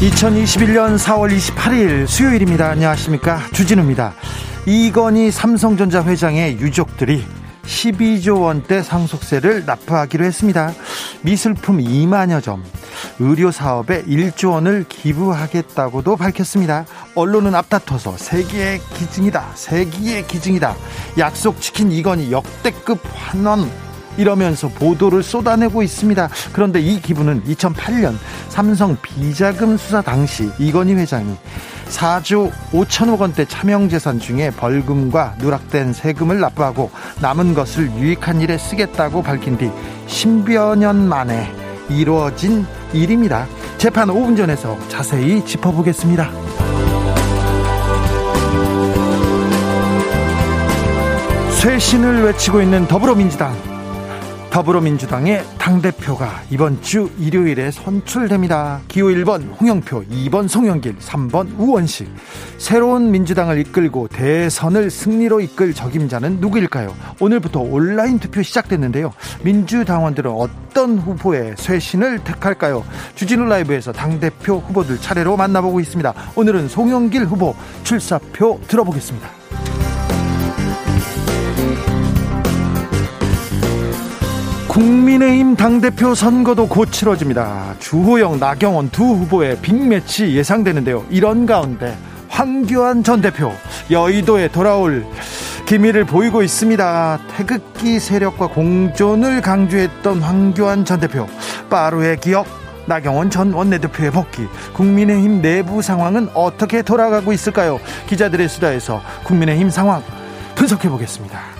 2021년 4월 28일 수요일입니다. 안녕하십니까. 주진우입니다. 이건희 삼성전자 회장의 유족들이 12조 원대 상속세를 납부하기로 했습니다. 미술품 2만여 점, 의료 사업에 1조 원을 기부하겠다고도 밝혔습니다. 언론은 앞다퉈서 세기의 기증이다. 세기의 기증이다. 약속 지킨 이건희 역대급 환원 이러면서 보도를 쏟아내고 있습니다. 그런데 이 기부는 2008년 삼성 비자금 수사 당시 이건희 회장이 4조 5천억 원대 차명재산 중에 벌금과 누락된 세금을 납부하고 남은 것을 유익한 일에 쓰겠다고 밝힌 뒤 10여 년 만에 이루어진 일입니다. 재판 5분 전에서 자세히 짚어보겠습니다. 쇄신을 외치고 있는 더불어민주당 더불어민주당의 당대표가 이번 주 일요일에 선출됩니다. 기호 1번 홍영표, 2번 송영길, 3번 우원식. 새로운 민주당을 이끌고 대선을 승리로 이끌 적임자는 누구일까요? 오늘부터 온라인 투표 시작됐는데요. 민주당원들은 어떤 후보의 쇄신을 택할까요? 주진우 라이브에서 당대표 후보들 차례로 만나보고 있습니다. 오늘은 송영길 후보 출사표 들어보겠습니다. 국민의힘 당대표 선거도 곧 치러집니다. 주호영, 나경원 두 후보의 빅매치 예상되는데요. 이런 가운데 황교안 전 대표 여의도에 돌아올 기미를 보이고 있습니다. 태극기 세력과 공존을 강조했던 황교안 전 대표 빠루의 기억 나경원 전 원내대표의 복귀 국민의힘 내부 상황은 어떻게 돌아가고 있을까요? 기자들의 수다에서 국민의힘 상황 분석해 보겠습니다.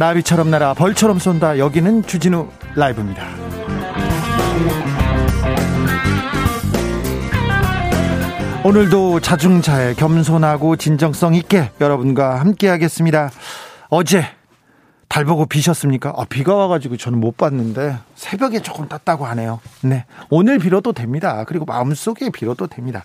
나비처럼 날아 벌처럼 쏜다. 여기는 주진우 라이브입니다. 오늘도 자중차에 겸손하고 진정성 있게 여러분과 함께 하겠습니다. 어제 달 보고 비셨습니까? 아, 비가 와가지고 저는 못 봤는데 새벽에 조금 땄다고 하네요. 네. 오늘 빌어도 됩니다. 그리고 마음속에 빌어도 됩니다.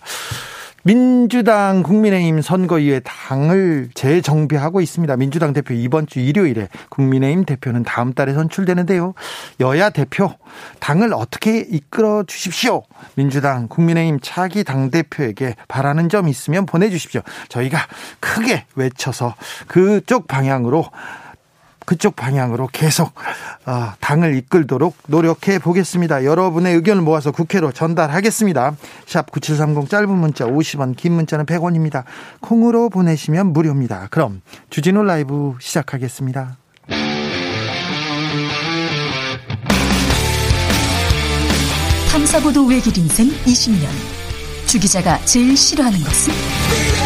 민주당 국민의힘 선거 이후에 당을 재정비하고 있습니다. 민주당 대표 이번 주 일요일에 국민의힘 대표는 다음 달에 선출되는데요. 여야 대표 당을 어떻게 이끌어 주십시오. 민주당 국민의힘 차기 당 대표에게 바라는 점 있으면 보내주십시오. 저희가 크게 외쳐서 그쪽 방향으로 그쪽 방향으로 계속 어, 당을 이끌도록 노력해 보겠습니다. 여러분의 의견을 모아서 국회로 전달하겠습니다. 샵 9730 짧은 문자 50원, 긴 문자는 100원입니다. 콩으로 보내시면 무료입니다. 그럼 주진우 라이브 시작하겠습니다. 탐사보도 외길 인생 20년. 주 기자가 제일 싫어하는 것은?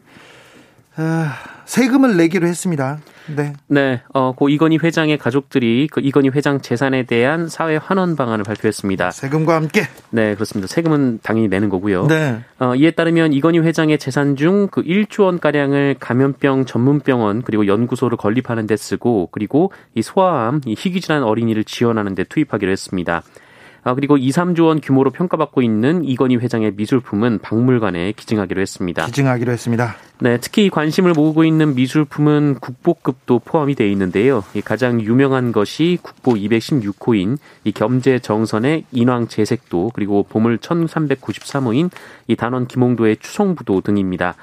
세금을 내기로 했습니다. 네. 네. 어, 고 이건희 회장의 가족들이 그 이건희 회장 재산에 대한 사회 환원 방안을 발표했습니다. 세금과 함께? 네, 그렇습니다. 세금은 당연히 내는 거고요. 네. 어, 이에 따르면 이건희 회장의 재산 중 그 1조 원 가량을 감염병 전문병원 그리고 연구소를 건립하는 데 쓰고 그리고 이 소아암, 이 희귀 질환 어린이를 지원하는 데 투입하기로 했습니다. 아, 그리고 2, 3조 원 규모로 평가받고 있는 이건희 회장의 미술품은 박물관에 기증하기로 했습니다. 기증하기로 했습니다. 네, 특히 관심을 모으고 있는 미술품은 국보급도 포함이 되어 있는데요. 가장 유명한 것이 국보 216호인 이 겸재 정선의 인왕 재색도 그리고 보물 1393호인 이 단원 김홍도의 추송부도 등입니다.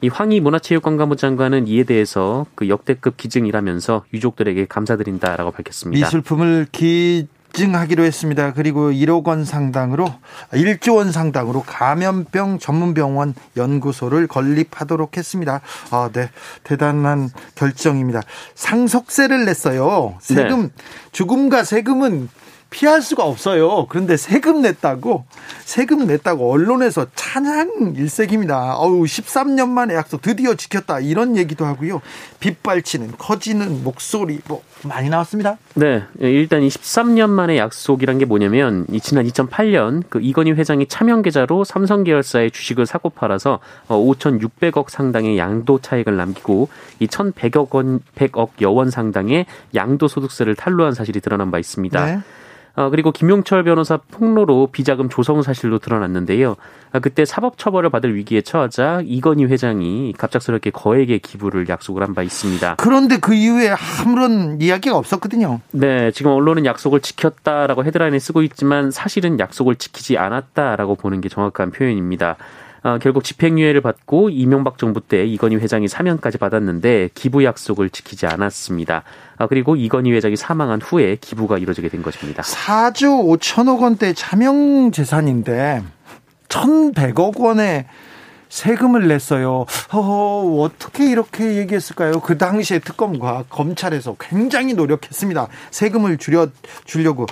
이 황희 문화체육관광부 장관은 이에 대해서 그 역대급 기증이라면서 유족들에게 감사드린다라고 밝혔습니다. 미술품을 기 증하기로 했습니다. 그리고 1억 원 상당으로 1조 원 상당으로 감염병 전문병원 연구소를 건립하도록 했습니다. 아, 네. 대단한 결정입니다. 상속세를 냈어요. 세금 네. 죽음과 세금은 피할 수가 없어요. 그런데 세금 냈다고 세금 냈다고 언론에서 찬양 일색입니다. 어우 13년 만에 약속 드디어 지켰다 이런 얘기도 하고요. 빗발치는 커지는 목소리 뭐 많이 나왔습니다. 네, 일단 이 13년 만에 약속이란 게 뭐냐면 이 지난 2008년 그 이건희 회장이 차명 계좌로 삼성 계열사의 주식을 사고 팔아서 5,600억 어, 상당의 양도 차익을 남기고 이 1,100억 원 100억 여원 상당의 양도 소득세를 탈루한 사실이 드러난 바 있습니다. 네. 어, 그리고 김용철 변호사 폭로로 비자금 조성 사실도 드러났는데요. 아, 그때 사법 처벌을 받을 위기에 처하자 이건희 회장이 갑작스럽게 거액의 기부를 약속을 한 바 있습니다. 그런데 그 이후에 아무런 이야기가 없었거든요. 네, 지금 언론은 약속을 지켰다라고 헤드라인에 쓰고 있지만 사실은 약속을 지키지 않았다라고 보는 게 정확한 표현입니다. 어, 결국 집행유예를 받고 이명박 정부 때 이건희 회장이 사면까지 받았는데 기부 약속을 지키지 않았습니다. 아, 그리고 이건희 회장이 사망한 후에 기부가 이루어지게 된 것입니다. 4조 5천억 원대 차명 재산인데 1,100억 원의 세금을 냈어요. 허허, 어떻게 이렇게 얘기했을까요? 그 당시에 특검과 검찰에서 굉장히 노력했습니다. 세금을 줄여 주려고.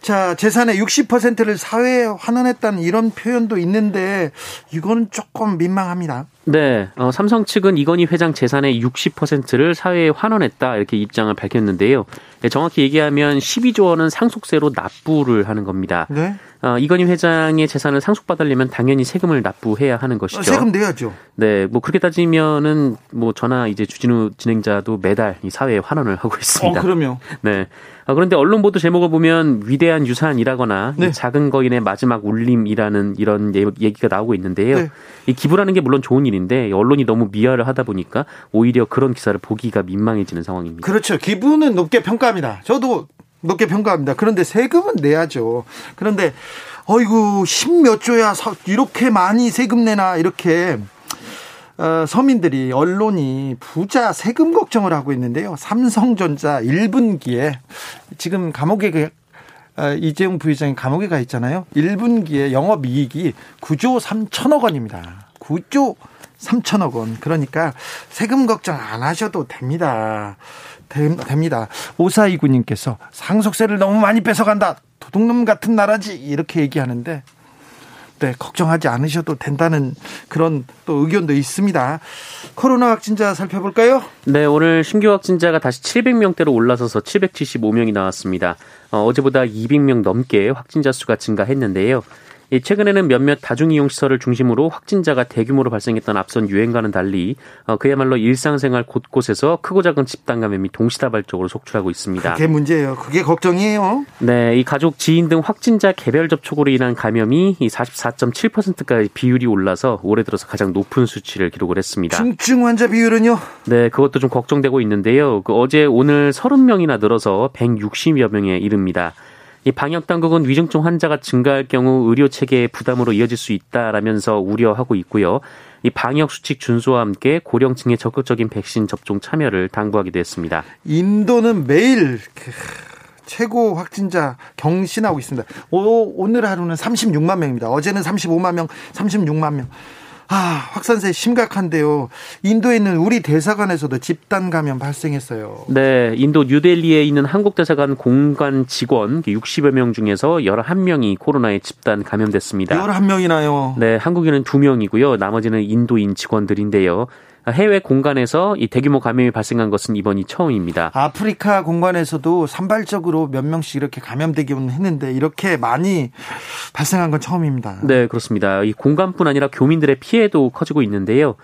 자, 재산의 60%를 사회에 환원했다는 이런 표현도 있는데 이거는 조금 민망합니다. 네, 어, 삼성 측은 이건희 회장 재산의 60%를 사회에 환원했다 이렇게 입장을 밝혔는데요. 네, 정확히 얘기하면 12조 원은 상속세로 납부를 하는 겁니다. 네. 어, 이건희 회장의 재산을 상속받으려면 당연히 세금을 납부해야 하는 것이죠. 세금 내야죠. 네, 뭐 그렇게 따지면은 뭐 저나 이제 주진우 진행자도 매달 이 사회에 환원을 하고 있습니다. 어, 그럼요. 네. 어, 그런데 언론 보도 제목을 보면 위대한 유산이라거나 네. 작은 거인의 마지막 울림이라는 이런 예, 얘기가 나오고 있는데요. 네. 이 기부라는 게 물론 좋은 일인데 언론이 너무 미화를 하다 보니까 오히려 그런 기사를 보기가 민망해지는 상황입니다. 그렇죠. 기부는 높게 평가합니다. 저도 높게 평가합니다. 그런데 세금은 내야죠. 그런데 어이구 10몇 조야 이렇게 많이 세금 내나 이렇게 어, 서민들이 언론이 부자 세금 걱정을 하고 있는데요. 삼성전자 1분기에 지금 감옥에 그, 어, 이재용 부회장이 감옥에 가 있잖아요. 1분기에 영업이익이 9조 3천억 원입니다. 9조 3천억 원. 그러니까 세금 걱정 안 하셔도 됩니다. 됩니다. 오사이구님께서 상속세를 너무 많이 뺏어간다. 도둑놈 같은 나라지. 이렇게 얘기하는데 네, 걱정하지 않으셔도 된다는 그런 또 의견도 있습니다. 코로나 확진자 살펴볼까요? 네, 오늘 신규 확진자가 다시 700명대로 올라서서 775명이 나왔습니다. 어, 어제보다 200명 넘게 확진자 수가 증가했는데요. 최근에는 몇몇 다중이용시설을 중심으로 확진자가 대규모로 발생했던 앞선 유행과는 달리 어, 그야말로 일상생활 곳곳에서 크고 작은 집단 감염이 동시다발적으로 속출하고 있습니다. 그게 문제예요. 그게 걱정이에요. 네, 이 가족, 지인 등 확진자 개별 접촉으로 인한 감염이 44.7%까지 비율이 올라서 올해 들어서 가장 높은 수치를 기록을 했습니다. 중증 환자 비율은요? 네, 그것도 좀 걱정되고 있는데요. 그 어제 오늘 30명이나 늘어서 160여 명에 이릅니다. 이 방역 당국은 위중증 환자가 증가할 경우 의료 체계의 부담으로 이어질 수 있다라면서 우려하고 있고요. 이 방역 수칙 준수와 함께 고령층의 적극적인 백신 접종 참여를 당부하기도 했습니다. 인도는 매일 그 최고 확진자 경신하고 있습니다. 오, 오늘 하루는 36만 명입니다. 어제는 35만 명, 36만 명. 아, 확산세 심각한데요. 인도에 있는 우리 대사관에서도 집단 감염 발생했어요. 네, 인도 뉴델리에 있는 한국 대사관 공관 직원 60여 명 중에서 11명이 코로나에 집단 감염됐습니다. 11명이나요? 네, 한국인은 2명이고요. 나머지는 인도인 직원들인데요. 해외 공간에서 이 대규모 감염이 발생한 것은 이번이 처음입니다. 아프리카 공간에서도 산발적으로 몇 명씩 이렇게 감염되기는 했는데 이렇게 많이 발생한 건 처음입니다. 네, 그렇습니다. 이 공간뿐 아니라 교민들의 피해도 커지고 있는데요.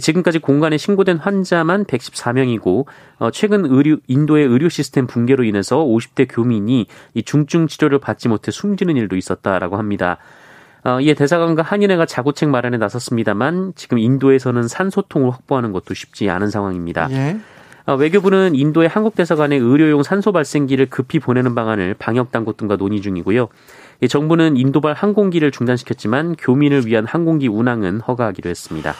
지금까지 공간에 신고된 환자만 114명이고 어, 최근 의료 인도의 의료 시스템 붕괴로 인해서 50대 교민이 이 중증 치료를 받지 못해 숨지는 일도 있었다라고 합니다. 어, 이에 대사관과 한인회가 자구책 마련에 나섰습니다만 지금 인도에서는 산소통을 확보하는 것도 쉽지 않은 상황입니다. 예. 어, 외교부는 인도의 한국 대사관에 의료용 산소 발생기를 급히 보내는 방안을 방역 당국 등과 논의 중이고요. 정부는 인도발 항공기를 중단시켰지만 교민을 위한 항공기 운항은 허가하기로 했습니다.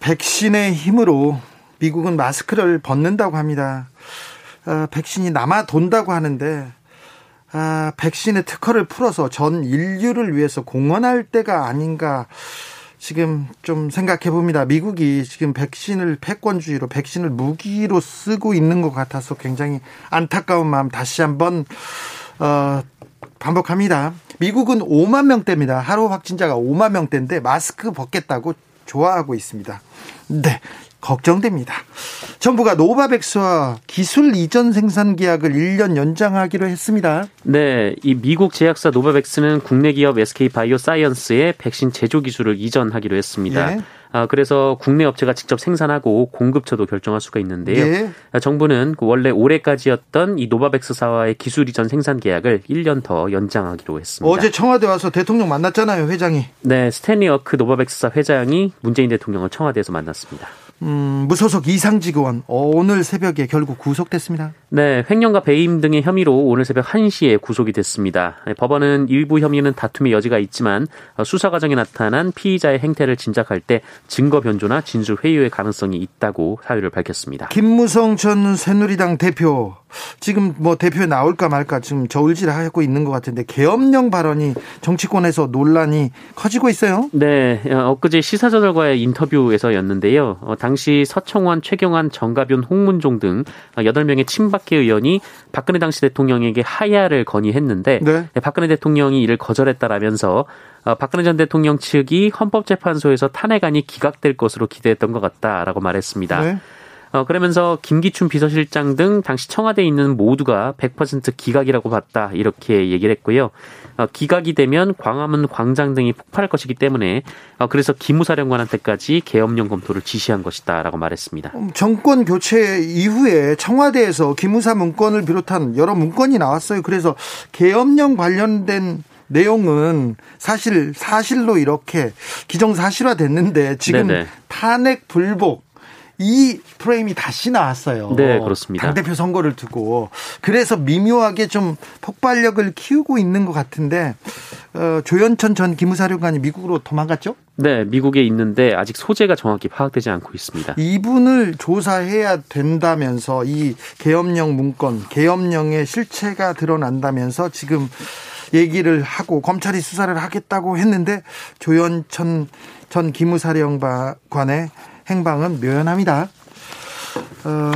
백신의 힘으로 미국은 마스크를 벗는다고 합니다. 어, 백신이 남아 돈다고 하는데 아, 백신의 특허를 풀어서 전 인류를 위해서 공헌할 때가 아닌가 지금 좀 생각해 봅니다. 미국이 지금 백신을 패권주의로 백신을 무기로 쓰고 있는 것 같아서 굉장히 안타까운 마음 다시 한번 어, 반복합니다. 미국은 5만 명대입니다. 하루 확진자가 5만 명대인데 마스크 벗겠다고 좋아하고 있습니다. 네. 걱정됩니다. 정부가 노바백스와 기술 이전 생산 계약을 1년 연장하기로 했습니다. 네, 이 미국 제약사 노바백스는 국내 기업 SK 바이오사이언스의 백신 제조 기술을 이전하기로 했습니다. 예. 아, 그래서 국내 업체가 직접 생산하고 공급처도 결정할 수가 있는데요. 예. 아, 정부는 그 원래 올해까지였던 이 노바백스사와의 기술 이전 생산 계약을 1년 더 연장하기로 했습니다. 어제 청와대 와서 대통령 만났잖아요, 회장이. 네, 스탠리 어크 노바백스사 회장이 문재인 대통령을 청와대에서 만났습니다. 음, 무소속 이상직 의원 어, 오늘 새벽에 결국 구속됐습니다. 네, 횡령과 배임 등의 혐의로 오늘 새벽 1시에 구속이 됐습니다. 네, 법원은 일부 혐의는 다툼의 여지가 있지만 어, 수사 과정에 나타난 피의자의 행태를 짐작할 때 증거 변조나 진술 회유의 가능성이 있다고 사유를 밝혔습니다. 김무성 전 새누리당 대표 지금 뭐 대표에 나올까 말까 지금 저울질하고 있는 것 같은데 계엄령 발언이 정치권에서 논란이 커지고 있어요. 네, 어, 엊그제 시사저널과의 인터뷰에서였는데요. 어, 당시 서청원, 최경환, 정가변, 홍문종 등 8명의 친박계 의원이 박근혜 당시 대통령에게 하야를 건의했는데 네. 네. 박근혜 대통령이 이를 거절했다라면서 어, 박근혜 전 대통령 측이 헌법재판소에서 탄핵안이 기각될 것으로 기대했던 것 같다라고 말했습니다. 네. 어, 그러면서 김기춘 비서실장 등 당시 청와대에 있는 모두가 100% 기각이라고 봤다 이렇게 얘기를 했고요. 어, 기각이 되면 광화문 광장 등이 폭발할 것이기 때문에 어, 그래서 기무사령관한테까지 계엄령 검토를 지시한 것이다라고 말했습니다. 음, 정권 교체 이후에 청와대에서 기무사 문건을 비롯한 여러 문건이 나왔어요. 그래서 계엄령 관련된 내용은 사실 사실로 이렇게 기정사실화 됐는데 지금 네네. 탄핵 불복 이 프레임이 다시 나왔어요. 네, 그렇습니다. 당대표 선거를 두고. 그래서 미묘하게 좀 폭발력을 키우고 있는 것 같은데, 어, 조현천 전 기무사령관이 미국으로 도망갔죠? 네, 미국에 있는데 아직 소재가 정확히 파악되지 않고 있습니다. 이분을 조사해야 된다면서 이 계엄령 문건, 계엄령의 실체가 드러난다면서 지금 얘기를 하고 검찰이 수사를 하겠다고 했는데 조현천 전 기무사령관의 행방은 묘연합니다. 어,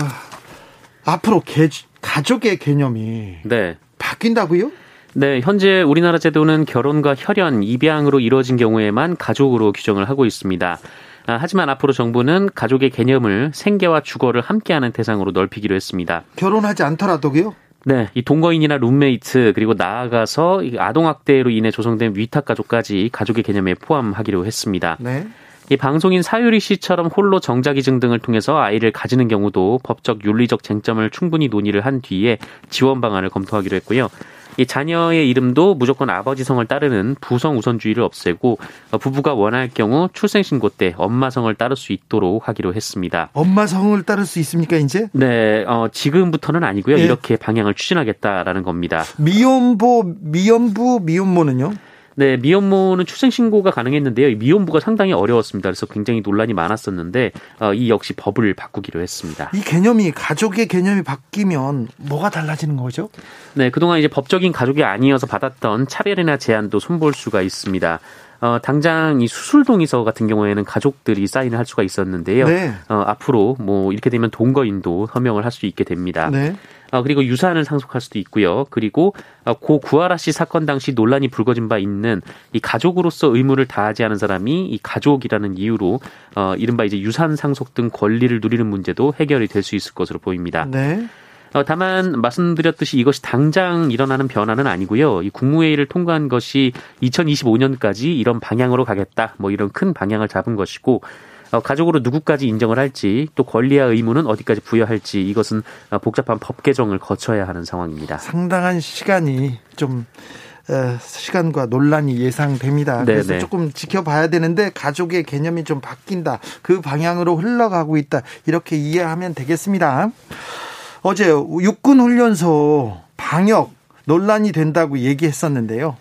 앞으로 개, 가족의 개념이 네. 바뀐다고요? 네, 현재 우리나라 제도는 결혼과 혈연, 입양으로 이루어진 경우에만 가족으로 규정을 하고 있습니다. 아, 하지만 앞으로 정부는 가족의 개념을 생계와 주거를 함께하는 대상으로 넓히기로 했습니다. 결혼하지 않더라도요? 네, 이 동거인이나 룸메이트 그리고 나아가서 아동 학대로 인해 조성된 위탁 가족까지 가족의 개념에 포함하기로 했습니다. 네. 이 방송인 사유리 씨처럼 홀로 정자기증 등을 통해서 아이를 가지는 경우도 법적 윤리적 쟁점을 충분히 논의를 한 뒤에 지원 방안을 검토하기로 했고요. 이 자녀의 이름도 무조건 아버지 성을 따르는 부성 우선주의를 없애고 부부가 원할 경우 출생 신고 때 엄마 성을 따를 수 있도록 하기로 했습니다. 엄마 성을 따를 수 있습니까 이제? 네, 어, 지금부터는 아니고요. 네. 이렇게 방향을 추진하겠다라는 겁니다. 미혼부, 미혼부, 미혼모는요? 네, 미혼모는 출생 신고가 가능했는데요. 미혼부가 상당히 어려웠습니다. 그래서 굉장히 논란이 많았었는데 어, 이 역시 법을 바꾸기로 했습니다. 이 개념이 가족의 개념이 바뀌면 뭐가 달라지는 거죠? 네, 그동안 이제 법적인 가족이 아니어서 받았던 차별이나 제한도 손볼 수가 있습니다. 어, 당장 이 수술 동의서 같은 경우에는 가족들이 사인을 할 수가 있었는데요. 네. 어, 앞으로 뭐 이렇게 되면 동거인도 서명을 할 수 있게 됩니다. 네. 어, 그리고 유산을 상속할 수도 있고요. 그리고 어, 고 구하라 씨 사건 당시 논란이 불거진 바 있는 이 가족으로서 의무를 다하지 않은 사람이 이 가족이라는 이유로 어, 이른바 이제 유산 상속 등 권리를 누리는 문제도 해결이 될 수 있을 것으로 보입니다. 네. 어, 다만 말씀드렸듯이 이것이 당장 일어나는 변화는 아니고요. 이 국무회의를 통과한 것이 2025년까지 이런 방향으로 가겠다. 뭐 이런 큰 방향을 잡은 것이고 어, 가족으로 누구까지 인정을 할지 또 권리와 의무는 어디까지 부여할지 이것은 어, 복잡한 법 개정을 거쳐야 하는 상황입니다. 상당한 시간이 좀 어, 시간과 논란이 예상됩니다. 네네. 그래서 네. 조금 지켜봐야 되는데 가족의 개념이 좀 바뀐다. 그 방향으로 흘러가고 있다. 이렇게 이해하면 되겠습니다. 어제 육군 훈련소 방역 논란이 된다고 얘기했었는데요.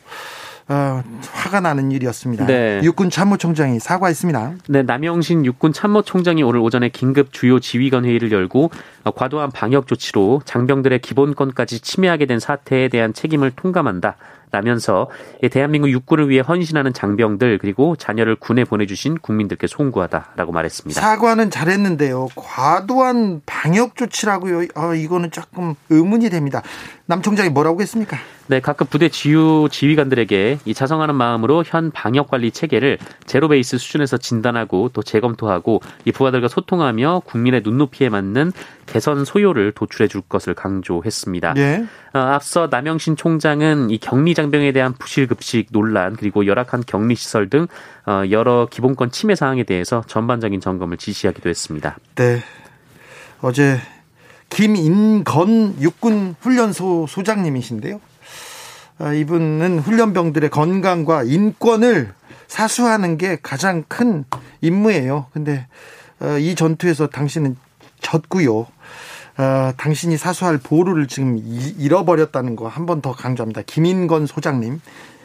어, 화가 나는 일이었습니다. 네. 육군 참모총장이 사과했습니다. 네, 남영신 육군 참모총장이 오늘 오전에 긴급 주요 지휘관 회의를 열고 어, 과도한 방역 조치로 장병들의 기본권까지 침해하게 된 사태에 대한 책임을 통감한다. 라면서 대한민국 육군을 위해 헌신하는 장병들 그리고 자녀를 군에 보내주신 국민들께 송구하다라고 말했습니다. 사과는 잘했는데요. 과도한 방역 조치라고요. 어, 이거는 조금 의문이 됩니다. 남 총장이 뭐라고 했습니까? 네, 각급 부대 지휘 지휘관들에게 이 자성하는 마음으로 현 방역 관리 체계를 제로 베이스 수준에서 진단하고 또 재검토하고 이 부하들과 소통하며 국민의 눈높이에 맞는 개선 소요를 도출해 줄 것을 강조했습니다. 네. 어, 앞서 남영신 총장은 이 격리 장병에 대한 부실 급식 논란 그리고 열악한 격리 시설 등 어, 여러 기본권 침해 사항에 대해서 전반적인 점검을 지시하기도 했습니다. 네. 어제 김인건 육군 훈련소 소장님이신데요. 아, 이분은 훈련병들의 건강과 인권을 사수하는 게 가장 큰 임무예요. 근데 어, 이 전투에서 당신은 졌고요. 어, 당신이 사수할 보루를 지금 잃어버렸다는 거 한 번 더 강조합니다. 김인건 소장님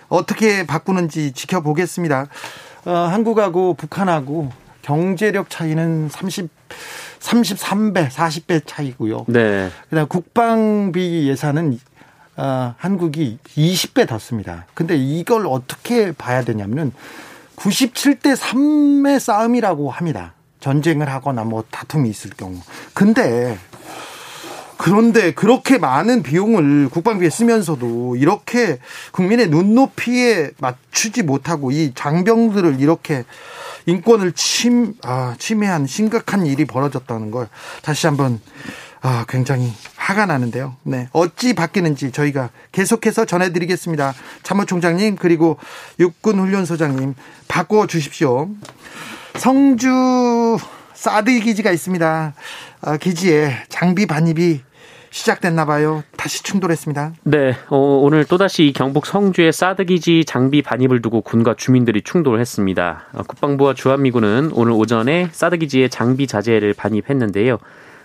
어떻게 바꾸는지 지켜보겠습니다. 어, 한국하고 북한하고 경제력 차이는 30 33배, 40배 차이고요. 네. 그다음 국방비 예산은 어, 한국이 20배 더 씁니다. 근데 이걸 어떻게 봐야 되냐면은 97대 3의 싸움이라고 합니다. 전쟁을 하거나 뭐 다툼이 있을 경우. 근데 그런데 그렇게 많은 비용을 국방비에 쓰면서도 이렇게 국민의 눈높이에 맞추지 못하고 이 장병들을 이렇게 인권을 침, 아, 침해한 심각한 일이 벌어졌다는 걸 다시 한번 아, 굉장히 화가 나는데요. 네. 어찌 바뀌는지 저희가 계속해서 전해드리겠습니다. 참모총장님, 그리고 육군훈련소장님, 바꿔 주십시오. 성주 사드 기지가 있습니다. 아, 기지에 장비 반입이 시작됐나 봐요. 다시 충돌했습니다. 네, 어, 오늘 또다시 경북 성주의 사드 기지 장비 반입을 두고 군과 주민들이 충돌했습니다. 어, 국방부와 주한미군은 오늘 오전에 사드 기지의 장비 자재를 반입했는데요.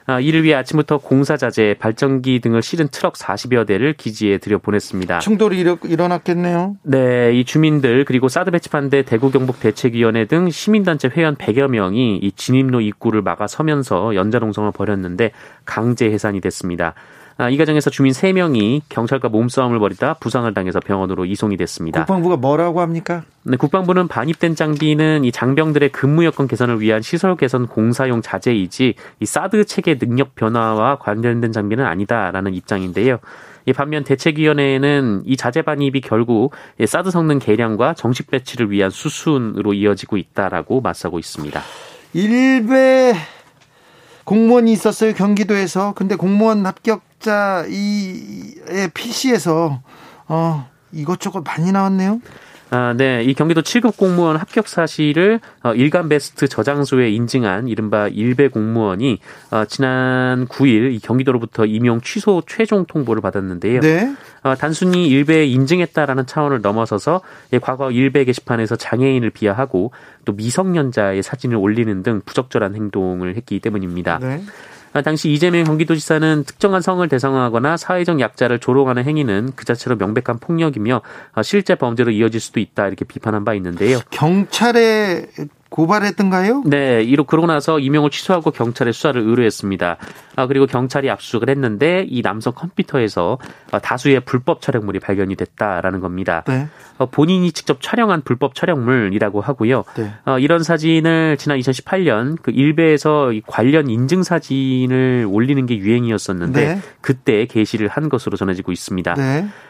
아, 이를 위해 아침부터 공사 자재, 발전기 등을 실은 트럭 40여 대를 기지에 들여 보냈습니다. 충돌이 일어났겠네요. 네, 이 주민들 그리고 사드 배치반대 대구 경북 대책위원회 등 시민단체 회원 100여 명이 이 진입로 입구를 막아 서면서 연자동성을 벌였는데 강제 해산이 됐습니다. 아, 이 과정에서 주민 3명이 경찰과 몸싸움을 벌이다 부상을 당해서 병원으로 이송이 됐습니다. 국방부가 뭐라고 합니까? 네, 국방부는 반입된 장비는 이 장병들의 근무 여건 개선을 위한 시설 개선 공사용 자재이지 이 사드 체계 능력 변화와 관련된 장비는 아니다라는 입장인데요. 이 반면 대책위원회는 이 자재 반입이 결국 사드 성능 개량과 정식 배치를 위한 수순으로 이어지고 있다라고 맞서고 있습니다. 일베 공무원이 있었어요 경기도에서 근데 공무원 합격 자 이의 PC에서 어 이것저것 많이 나왔네요. 아, 네. 이 경기도 7급 공무원 합격 사실을 어, 일간 베스트 저장소에 인증한 이른바 일베 공무원이 어, 지난 9일 이 경기도로부터 임용 취소 최종 통보를 받았는데요. 네. 어, 단순히 일베에 인증했다라는 차원을 넘어서서 과거 일베 게시판에서 장애인을 비하하고 또 미성년자의 사진을 올리는 등 부적절한 행동을 했기 때문입니다. 네. 아, 당시 이재명 경기도지사는 특정한 성을 대상화하거나 사회적 약자를 조롱하는 행위는 그 자체로 명백한 폭력이며 아, 실제 범죄로 이어질 수도 있다 이렇게 비판한 바 있는데요. 경찰에 고발했던가요? 네, 이로 그러고 나서 임용을 취소하고 경찰에 수사를 의뢰했습니다. 아, 그리고 경찰이 압수수색을 했는데 이 남성 컴퓨터에서 어, 다수의 불법 촬영물이 발견이 됐다라는 겁니다. 네. 어, 본인이 직접 촬영한 불법 촬영물이라고 하고요. 네. 어, 이런 사진을 지난 2018년 그 일베에서 관련 인증 사진을 올리는 게 유행이었었는데 네. 그때 게시를 한 것으로 전해지고 있습니다.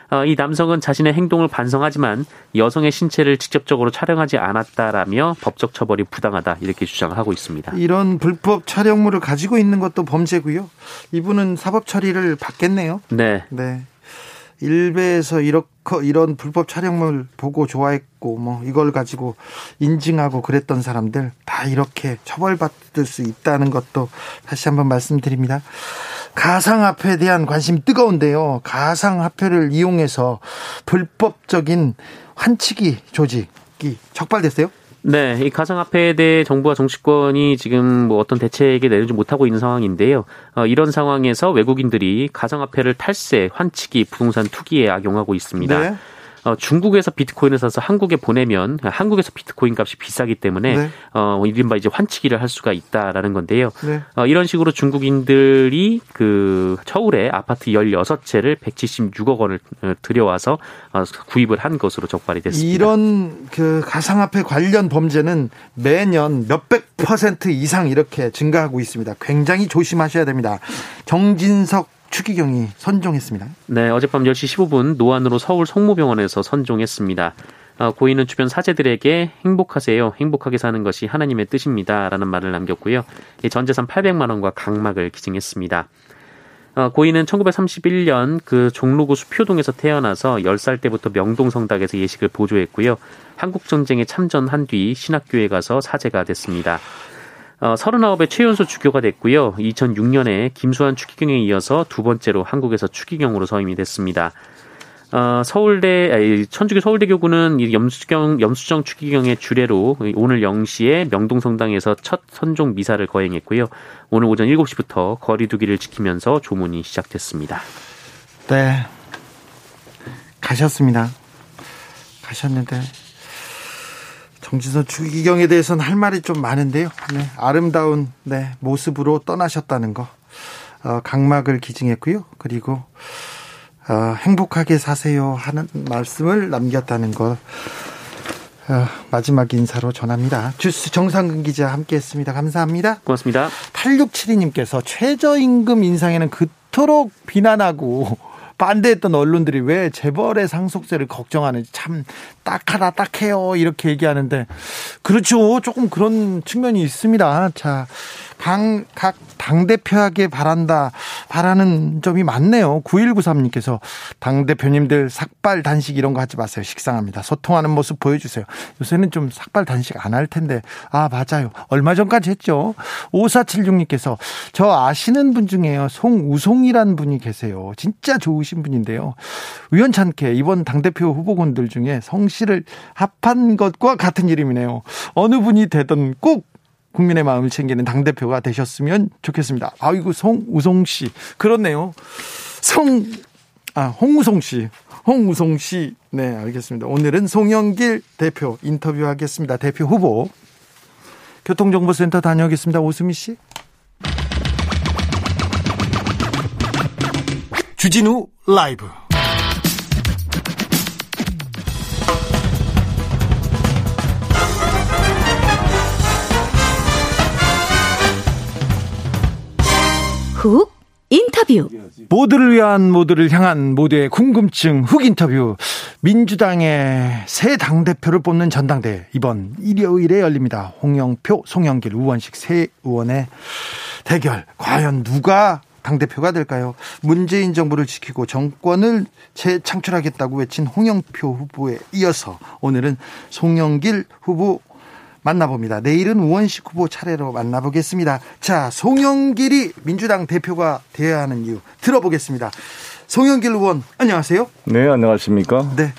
네. 어, 이 남성은 자신의 행동을 반성하지만 여성의 신체를 직접적으로 촬영하지 않았다라며 법적 처벌이 부당하다 이렇게 주장을 하고 있습니다. 이런 불법 촬영물을 가지고 있는 것도 범죄고요. 이분은 사법 처리를 받겠네요. 네. 네. 일베에서 이렇게 이런 불법 촬영물 보고 좋아했고 뭐 이걸 가지고 인증하고 그랬던 사람들 다 이렇게 처벌받을 수 있다는 것도 다시 한번 말씀드립니다. 가상화폐에 대한 관심 뜨거운데요. 가상화폐를 이용해서 불법적인 환치기 조직이 적발됐어요. 네, 이 가상화폐에 대해 정부와 정치권이 지금 뭐 어떤 대책을 내지 못하고 있는 상황인데요. 어, 이런 상황에서 외국인들이 가상화폐를 탈세, 환치기, 부동산 투기에 악용하고 있습니다. 네. 어, 중국에서 비트코인을 사서 한국에 보내면 한국에서 비트코인 값이 비싸기 때문에 네. 어, 이른바 이제 환치기를 할 수가 있다라는 건데요. 네. 어, 이런 식으로 중국인들이 그 서울에 아파트 16채를 176억 원을 어, 들여와서 어, 구입을 한 것으로 적발이 됐습니다. 이런 그 가상화폐 관련 범죄는 매년 몇백 퍼센트 이상 이렇게 증가하고 있습니다. 굉장히 조심하셔야 됩니다. 정진석 추기경이 선종했습니다. 네, 어젯밤 10시 15분 노안으로 서울 성모병원에서 선종했습니다. 어, 고인은 주변 사제들에게 행복하세요. 행복하게 사는 것이 하나님의 뜻입니다. 라는 말을 남겼고요. 전 재산 800만 원과 각막을 기증했습니다. 어, 고인은 1931년 그 종로구 수표동에서 태어나서 10살 때부터 명동성당에서 예식을 보조했고요. 한국전쟁에 참전한 뒤 신학교에 가서 사제가 됐습니다. 어, 39의 최연소 주교가 됐고요. 2006년에 김수환 추기경에 이어서 두 번째로 한국에서 추기경으로 서임이 됐습니다. 어, 서울대, 천주교 서울대교구는 염수경, 염수정 추기경의 주례로 오늘 0시에 명동성당에서 첫 선종 미사를 거행했고요. 오늘 오전 7시부터 거리두기를 지키면서 조문이 시작됐습니다. 네. 가셨습니다. 가셨는데 정진선 추기경에 대해서는 할 말이 좀 많은데요. 네, 아름다운 네, 모습으로 떠나셨다는 거, 어, 각막을 기증했고요. 그리고 어, 행복하게 사세요 하는 말씀을 남겼다는 것. 어, 마지막 인사로 전합니다. 주스 정상근 기자 함께했습니다. 감사합니다. 고맙습니다. 8672님께서 최저임금 인상에는 그토록 비난하고 반대했던 언론들이 왜 재벌의 상속세를 걱정하는지 참 딱하다 딱해요 이렇게 얘기하는데 그렇죠 조금 그런 측면이 있습니다. 자 당, 각 당대표에게 바란다, 바라는 점이 많네요. 9193님께서 당대표님들 삭발 단식 이런 거 하지 마세요. 식상합니다. 소통하는 모습 보여주세요. 요새는 좀 삭발 단식 안 할 텐데. 아, 맞아요. 얼마 전까지 했죠. 5476님께서 저 아시는 분 중에요. 송우송이란 분이 계세요. 진짜 좋으신 분인데요. 우연찮게 이번 당대표 후보군들 중에 성씨 를 합한 것과 같은 이름이네요. 어느 분이 되든 꼭 국민의 마음을 챙기는 당대표가 되셨으면 좋겠습니다. 아이고, 송우송 씨. 그렇네요. 성, 아, 홍우송 씨. 홍우송 씨. 네, 알겠습니다. 오늘은 송영길 대표 인터뷰하겠습니다. 대표 후보. 교통정보센터 다녀오겠습니다. 오수미 씨. 주진우 라이브. 훅 인터뷰. 모두를 위한 모두를 향한 모두의 궁금증 훅 인터뷰. 민주당의 새 당 대표를 뽑는 전당대 이번 일요일에 열립니다. 홍영표, 송영길, 우원식 새 의원의 대결. 과연 누가 당 대표가 될까요? 문재인 정부를 지키고 정권을 재창출하겠다고 외친 홍영표 후보에 이어서 오늘은 송영길 후보 만나봅니다. 내일은 우원식 후보 차례로 만나보겠습니다. 자, 송영길이 민주당 대표가 되어야 하는 이유 들어보겠습니다. 송영길 의원, 안녕하세요. 네, 안녕하십니까. 네.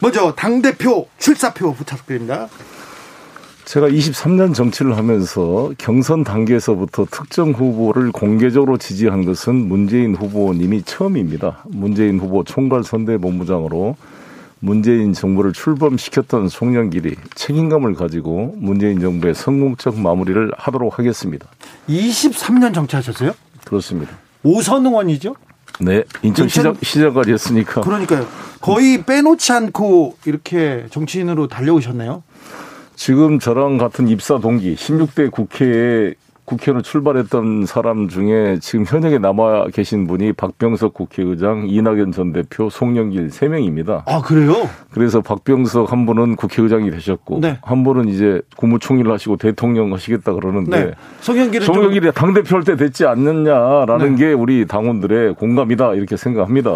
먼저 당대표 출사표 부탁드립니다. 제가 23년 정치를 하면서 경선 단계에서부터 특정 후보를 공개적으로 지지한 것은 문재인 후보님이 처음입니다. 문재인 후보 총괄 선대본부장으로 문재인 정부를 출범시켰던 송영길이 책임감을 가지고 문재인 정부의 성공적 마무리를 하도록 하겠습니다. 23년 정치하셨어요? 그렇습니다. 오선 의원이죠? 네, 인천 시장 시장까지였으니까. 그러니까요. 거의 빼놓지 않고 이렇게 정치인으로 달려오셨네요. 지금 저랑 같은 입사 동기 16대 국회에 국회로 출발했던 사람 중에 지금 현역에 남아 계신 분이 박병석 국회의장, 이낙연 전 대표, 송영길 세 명입니다. 아 그래요? 그래서 박병석 한 분은 국회의장이 되셨고 네. 한 분은 이제 국무총리를 하시고 대통령 하시겠다 그러는데 네. 송영길은 송영길이 당 대표 할 때 됐지 않느냐라는 네. 게 우리 당원들의 공감이다 이렇게 생각합니다.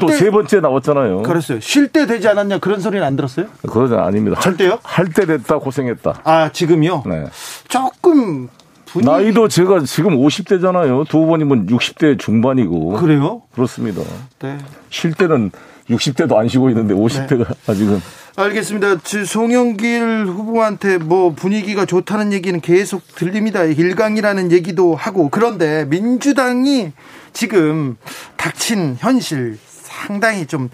또 세 번째 나왔잖아요. 그랬어요. 쉴 때 되지 않았냐 그런 소리는 안 들었어요? 그러지 아닙니다. 절대요? 할 때 됐다 고생했다. 아 지금요? 네. 조금 분위기... 나이도 제가 지금 50대잖아요. 두 번이면 60대 중반이고. 그래요? 그렇습니다. 네. 쉴 때는 60대도 안 쉬고 있는데 50대가 네. 아직은. 알겠습니다. 송영길 후보한테 뭐 분위기가 좋다는 얘기는 계속 들립니다. 일강이라는 얘기도 하고 그런데 민주당이 지금 닥친 현실 상당히 좀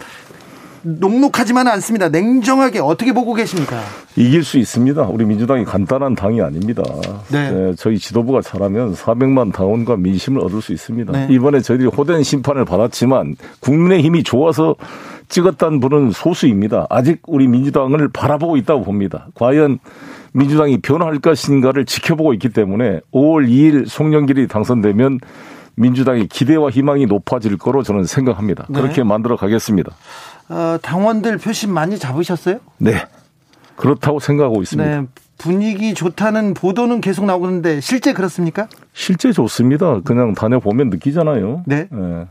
녹록하지만 은 않습니다. 냉정하게 어떻게 보고 계십니까? 이길 수 있습니다. 우리 민주당이 간단한 당이 아닙니다. 네. 네, 저희 지도부가 잘하면 400만 당원과 민심을 얻을 수 있습니다. 네. 이번에 저희들이 호된 심판을 받았지만 국민의 힘이 좋아서 찍었다는 분은 소수입니다. 아직 우리 민주당을 바라보고 있다고 봅니다. 과연 민주당이 변화할 것인가를 지켜보고 있기 때문에 5월 2일 송영길이 당선되면 민주당의 기대와 희망이 높아질 거로 저는 생각합니다. 네. 그렇게 만들어 가겠습니다. 어, 당원들 표심 많이 잡으셨어요? 네. 그렇다고 생각하고 있습니다. 네. 분위기 좋다는 보도는 계속 나오는데 실제 그렇습니까? 실제 좋습니다. 그냥 다녀보면 느끼잖아요. 네. 예.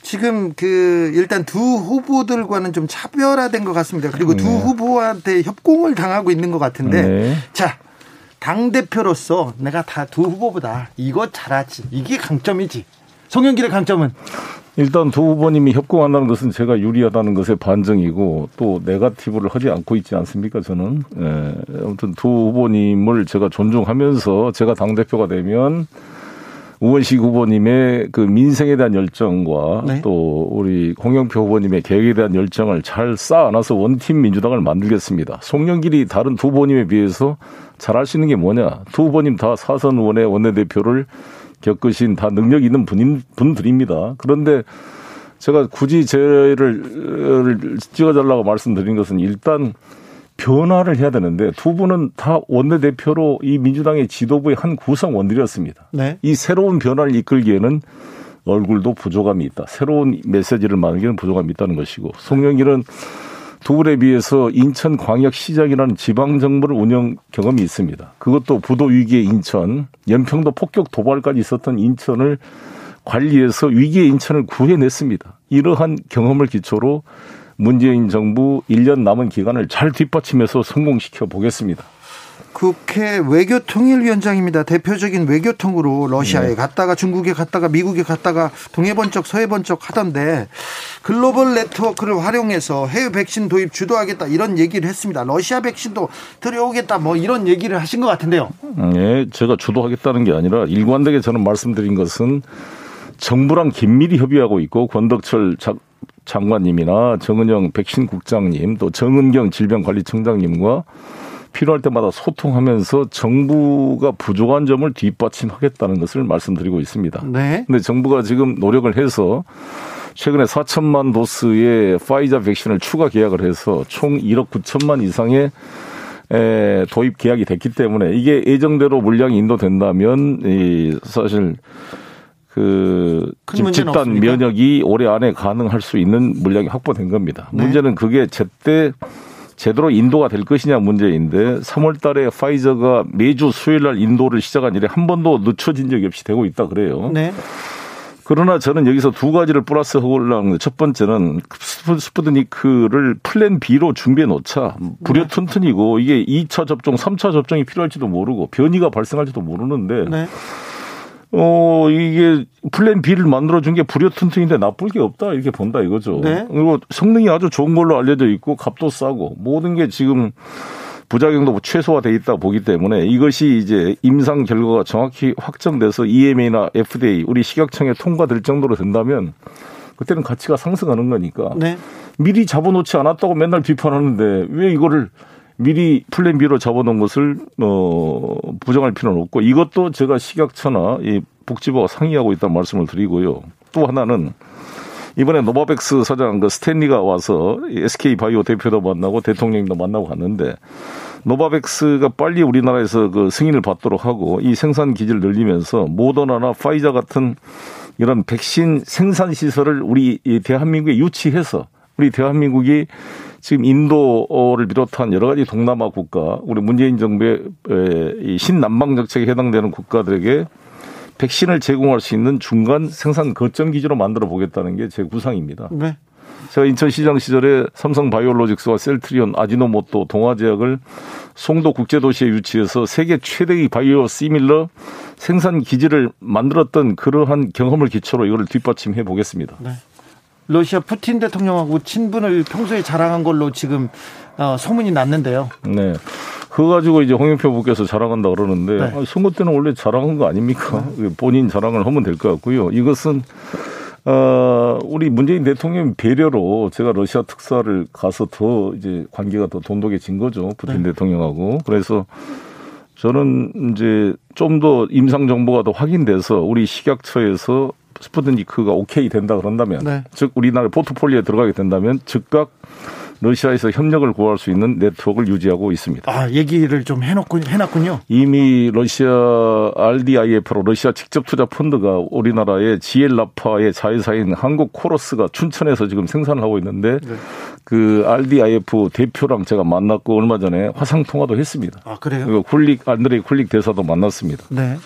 지금 그 일단 두 후보들과는 좀 차별화된 것 같습니다. 그리고 두 네. 후보한테 협공을 당하고 있는 것 같은데 네. 자. 당 대표로서 내가 다 두 후보보다 이거 잘하지 이게 강점이지 송영길의 강점은 일단 두 후보님이 협공한다는 것은 제가 유리하다는 것의 반증이고 또 네가티브를 하지 않고 있지 않습니까 저는 예. 아무튼 두 후보님을 제가 존중하면서 제가 당 대표가 되면 우원식 후보님의 그 민생에 대한 열정과 네. 또 우리 홍영표 후보님의 계획에 대한 열정을 잘 쌓아놔서 원팀 민주당을 만들겠습니다. 송영길이 다른 두 후보님에 비해서 잘할 수 있는 게 뭐냐? 두 후보님 다 사선 의원의 원내대표를 겪으신 다 능력 있는 분인, 분들입니다. 그런데 제가 굳이 쟤를 찍어달라고 말씀드린 것은 일단 변화를 해야 되는데 두 분은 다 원내대표로 이 민주당의 지도부의 한 구성원들이었습니다. 네. 이 새로운 변화를 이끌기에는 얼굴도 부족함이 있다. 새로운 메시지를 만들기는 부족함이 있다는 것이고 송영길은 두 분에 비해서 인천광역시장이라는 지방정부를 운영 경험이 있습니다. 그것도 부도 위기의 인천, 연평도 폭격 도발까지 있었던 인천을 관리해서 위기의 인천을 구해냈습니다. 이러한 경험을 기초로 문재인 정부 1년 남은 기간을 잘 뒷받침해서 성공시켜 보겠습니다. 국회 외교통일위원장입니다. 대표적인 외교통으로 러시아에 네. 갔다가 중국에 갔다가 미국에 갔다가 동해 번쩍 서해 번쩍 하던데 글로벌 네트워크를 활용해서 해외 백신 도입 주도하겠다 이런 얘기를 했습니다. 러시아 백신도 들여오겠다 뭐 이런 얘기를 하신 것 같은데요. 예, 제가 주도하겠다는 게 아니라 일관되게 저는 말씀드린 것은 정부랑 긴밀히 협의하고 있고 권덕철 자- 장관님이나 정은영 백신 국장님 또 정은경 질병관리청장님과 필요할 때마다 소통하면서 정부가 부족한 점을 뒷받침하겠다는 것을 말씀드리고 있습니다. 네. 근데 정부가 지금 노력을 해서 최근에 4천만 도스의 파이자 백신을 추가 계약을 해서 총 1억 9천만 이상의 에, 도입 계약이 됐기 때문에 이게 예정대로 물량이 인도된다면 이 사실 그 집단 없습니까? 면역이 올해 안에 가능할 수 있는 물량이 확보된 겁니다. 네. 문제는 그게 제때 제대로 인도가 될 것이냐 문제인데 3월 달에 파이저가 매주 수요일 날 인도를 시작한 일에 한 번도 늦춰진 적이 없이 되고 있다 그래요. 네. 그러나 저는 여기서 두 가지를 플러스 하고 올라오는 첫 번째는 스푸- 스푸트니크를 플랜 B로 준비해 놓자. 불여 튼튼이고 이게 2차 접종, 3차 접종이 필요할지도 모르고 변이가 발생할지도 모르는데 네. 어, 이게 플랜 B를 만들어준 게 불여튼튼인데 나쁠 게 없다 이렇게 본다 이거죠. 네. 그리고 성능이 아주 좋은 걸로 알려져 있고 값도 싸고 모든 게 지금 부작용도 최소화돼 있다 보기 때문에 이것이 이제 임상 결과가 정확히 확정돼서 EMA나 FDA 우리 식약청에 통과될 정도로 된다면 그때는 가치가 상승하는 거니까 네. 미리 잡아놓지 않았다고 맨날 비판하는데 왜 이거를 미리 플랜 B로 잡아놓은 것을 어 부정할 필요는 없고 이것도 제가 식약처나 이 복지부와 상의하고 있다는 말씀을 드리고요. 또 하나는 이번에 노바백스 사장 그 스탠리가 와서 SK 바이오 대표도 만나고 대통령도 만나고 갔는데 노바백스가 빨리 우리나라에서 그 승인을 받도록 하고 이 생산 기지를 늘리면서 모더나나 화이자 같은 이런 백신 생산 시설을 우리 이 대한민국에 유치해서 우리 대한민국이 지금 인도를 비롯한 여러 가지 동남아 국가, 우리 문재인 정부의 신남방 정책에 해당되는 국가들에게 백신을 제공할 수 있는 중간 생산 거점 기지로 만들어 보겠다는 게 제 구상입니다. 네. 제가 인천시장 시절에 삼성 바이오로직스와 셀트리온, 아지노모토, 동아제약을 송도 국제도시에 유치해서 세계 최대의 바이오 시밀러 생산 기지를 만들었던 그러한 경험을 기초로 이거를 뒷받침해 보겠습니다. 러시아 푸틴 대통령하고 친분을 평소에 자랑한 걸로 지금 어, 소문이 났는데요. 네. 그거 가지고 이제 홍영표 부께서 자랑한다 그러는데 네. 아, 선거 때는 원래 자랑한 거 아닙니까? 본인 자랑을 하면 될 것 같고요. 이것은 어, 우리 문재인 대통령 배려로 제가 러시아 특사를 가서 더 이제 관계가 더 돈독해진 거죠. 푸틴 네. 대통령하고. 그래서 저는 이제 좀 더 임상 정보가 더 확인돼서 우리 식약처에서 스푸트니크가 오케이 된다 그런다면 네. 즉 우리나라 포트폴리오에 들어가게 된다면 즉각 러시아에서 협력을 구할 수 있는 네트워크를 유지하고 있습니다. 아, 얘기를 좀 해놓군, 해놨군요. 이미 러시아 RDIF로 러시아 직접 투자 펀드가 우리나라의 지엘라파의 자회사인 한국 코러스가 춘천에서 지금 생산을 하고 있는데 네. 그 RDIF 대표랑 제가 만났고 얼마 전에 화상 통화도 했습니다. 아, 그래요? 그리고 쿨릭, 안드레이 쿨릭 대사도 만났습니다. 네.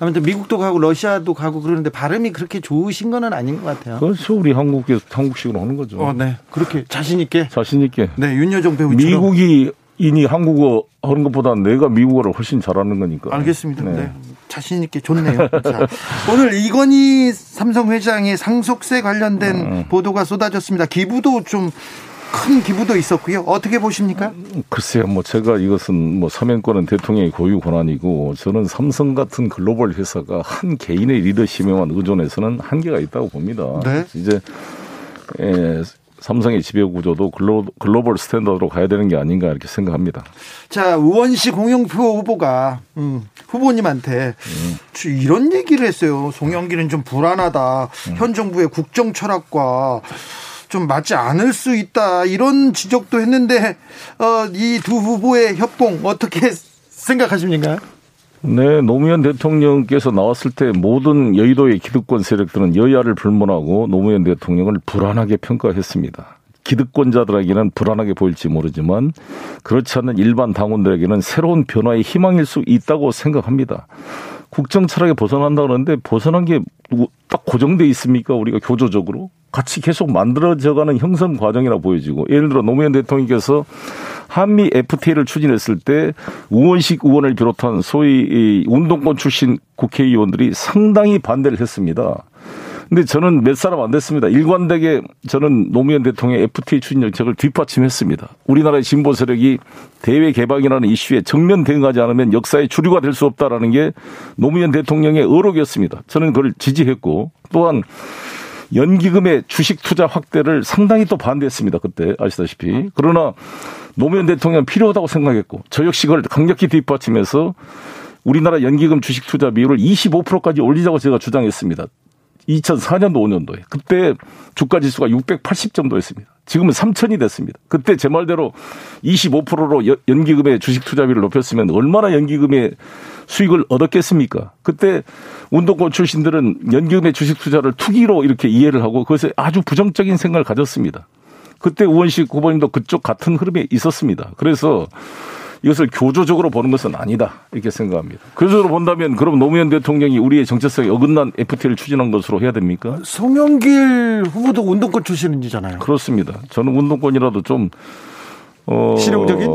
아무튼 미국도 가고 러시아도 가고 그러는데 발음이 그렇게 좋으신 건 아닌 것 같아요. 그렇죠. 우리 한국에서 한국식으로 하는 거죠. 어, 네. 그렇게 자신 있게. 자신 있게. 네, 윤여정 배우처럼. 미국이 인이 한국어 하는 것보다 내가 미국어를 훨씬 잘하는 거니까. 알겠습니다. 네. 네. 자신 있게 좋네요. 자, 오늘 이건희 삼성 회장의 상속세 관련된 음. 보도가 쏟아졌습니다. 기부도 좀 큰 기부도 있었고요. 어떻게 보십니까? 글쎄요, 뭐 제가 이것은 뭐 사면권은 대통령의 고유 권한이고 저는 삼성 같은 글로벌 회사가 한 개인의 리더십에만 의존해서는 한계가 있다고 봅니다. 네. 이제 예, 삼성의 지배 구조도 글로, 글로벌 스탠더드로 가야 되는 게 아닌가 이렇게 생각합니다. 자, 우원식 공영표 후보가 음, 후보님한테 음. 이런 얘기를 했어요. 송영길은 좀 불안하다. 음. 현 정부의 국정 철학과 좀 맞지 않을 수 있다. 이런 지적도 했는데 어, 이 두 후보의 협공 어떻게 생각하십니까? 네, 노무현 대통령께서 나왔을 때 모든 여의도의 기득권 세력들은 여야를 불문하고 노무현 대통령을 불안하게 평가했습니다. 기득권자들에게는 불안하게 보일지 모르지만 그렇지 않은 일반 당원들에게는 새로운 변화의 희망일 수 있다고 생각합니다. 국정 철학에 벗어난다 그러는데 벗어난 게 딱 고정돼 있습니까? 우리가 교조적으로 같이 계속 만들어져가는 형성 과정이라 보여지고 예를 들어 노무현 대통령께서 한미 FTA를 추진했을 때 우원식 의원을 비롯한 소위 운동권 출신 국회의원들이 상당히 반대를 했습니다. 근데 저는 몇 사람 안 됐습니다. 일관되게 저는 노무현 대통령의 FTA 추진 정책을 뒷받침했습니다. 우리나라의 진보 세력이 대외 개방이라는 이슈에 정면 대응하지 않으면 역사의 주류가 될 수 없다라는 게 노무현 대통령의 의혹이었습니다. 저는 그걸 지지했고 또한 연기금의 주식 투자 확대를 상당히 또 반대했습니다. 그때 아시다시피. 그러나 노무현 대통령 필요하다고 생각했고 저 역시 그걸 강력히 뒷받침해서 우리나라 연기금 주식 투자 비율을 25%까지 올리자고 제가 주장했습니다. 2004년도 5년도에 그때 주가 지수가 680 정도였습니다. 지금은 3천이 됐습니다. 그때 제 말대로 25%로 연기금의 주식 투자비를 높였으면 얼마나 연기금의 수익을 얻었겠습니까? 그때 운동권 출신들은 연기금의 주식 투자를 투기로 이렇게 이해를 하고 그것에 아주 부정적인 생각을 가졌습니다. 그때 우원식 후보님도 그쪽 같은 흐름에 있었습니다. 그래서 이것을 교조적으로 보는 것은 아니다 이렇게 생각합니다. 교조적으로 본다면 그럼 노무현 대통령이 우리의 정체성에 어긋난 FTA를 추진한 것으로 해야 됩니까? 송영길 후보도 운동권 출신이잖아요. 그렇습니다. 저는 운동권이라도 좀 어, 실용적인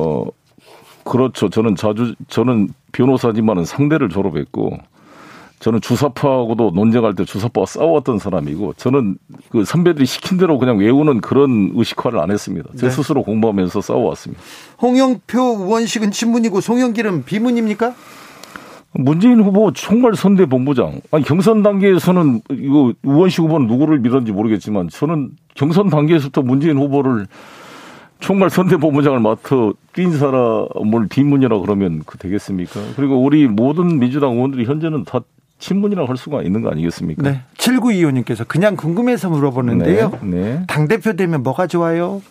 그렇죠. 저는 자주 저는 변호사지만은 상대를 졸업했고 저는 주사파하고도 논쟁할 때 주사파와 싸웠던 사람이고 저는 그 선배들이 시킨 대로 그냥 외우는 그런 의식화를 안 했습니다. 제 네. 스스로 공부하면서 싸워왔습니다. 홍영표 의원식은 친문이고 송영길은 비문입니까? 문재인 후보 총괄 선대 본부장. 아니 경선 단계에서는 이거 의원식 후보는 누구를 믿었는지 모르겠지만 저는 경선 단계에서부터 문재인 후보를 총괄 선대본부장을 맡아 뛴 사람을 비문이라 그러면 그 되겠습니까? 그리고 우리 모든 민주당 의원들이 현재는 다 친문이라고 할 수가 있는 거 아니겠습니까? 네. 7925님께서 그냥 궁금해서 물어보는데요. 네. 네. 당대표 되면 뭐가 좋아요?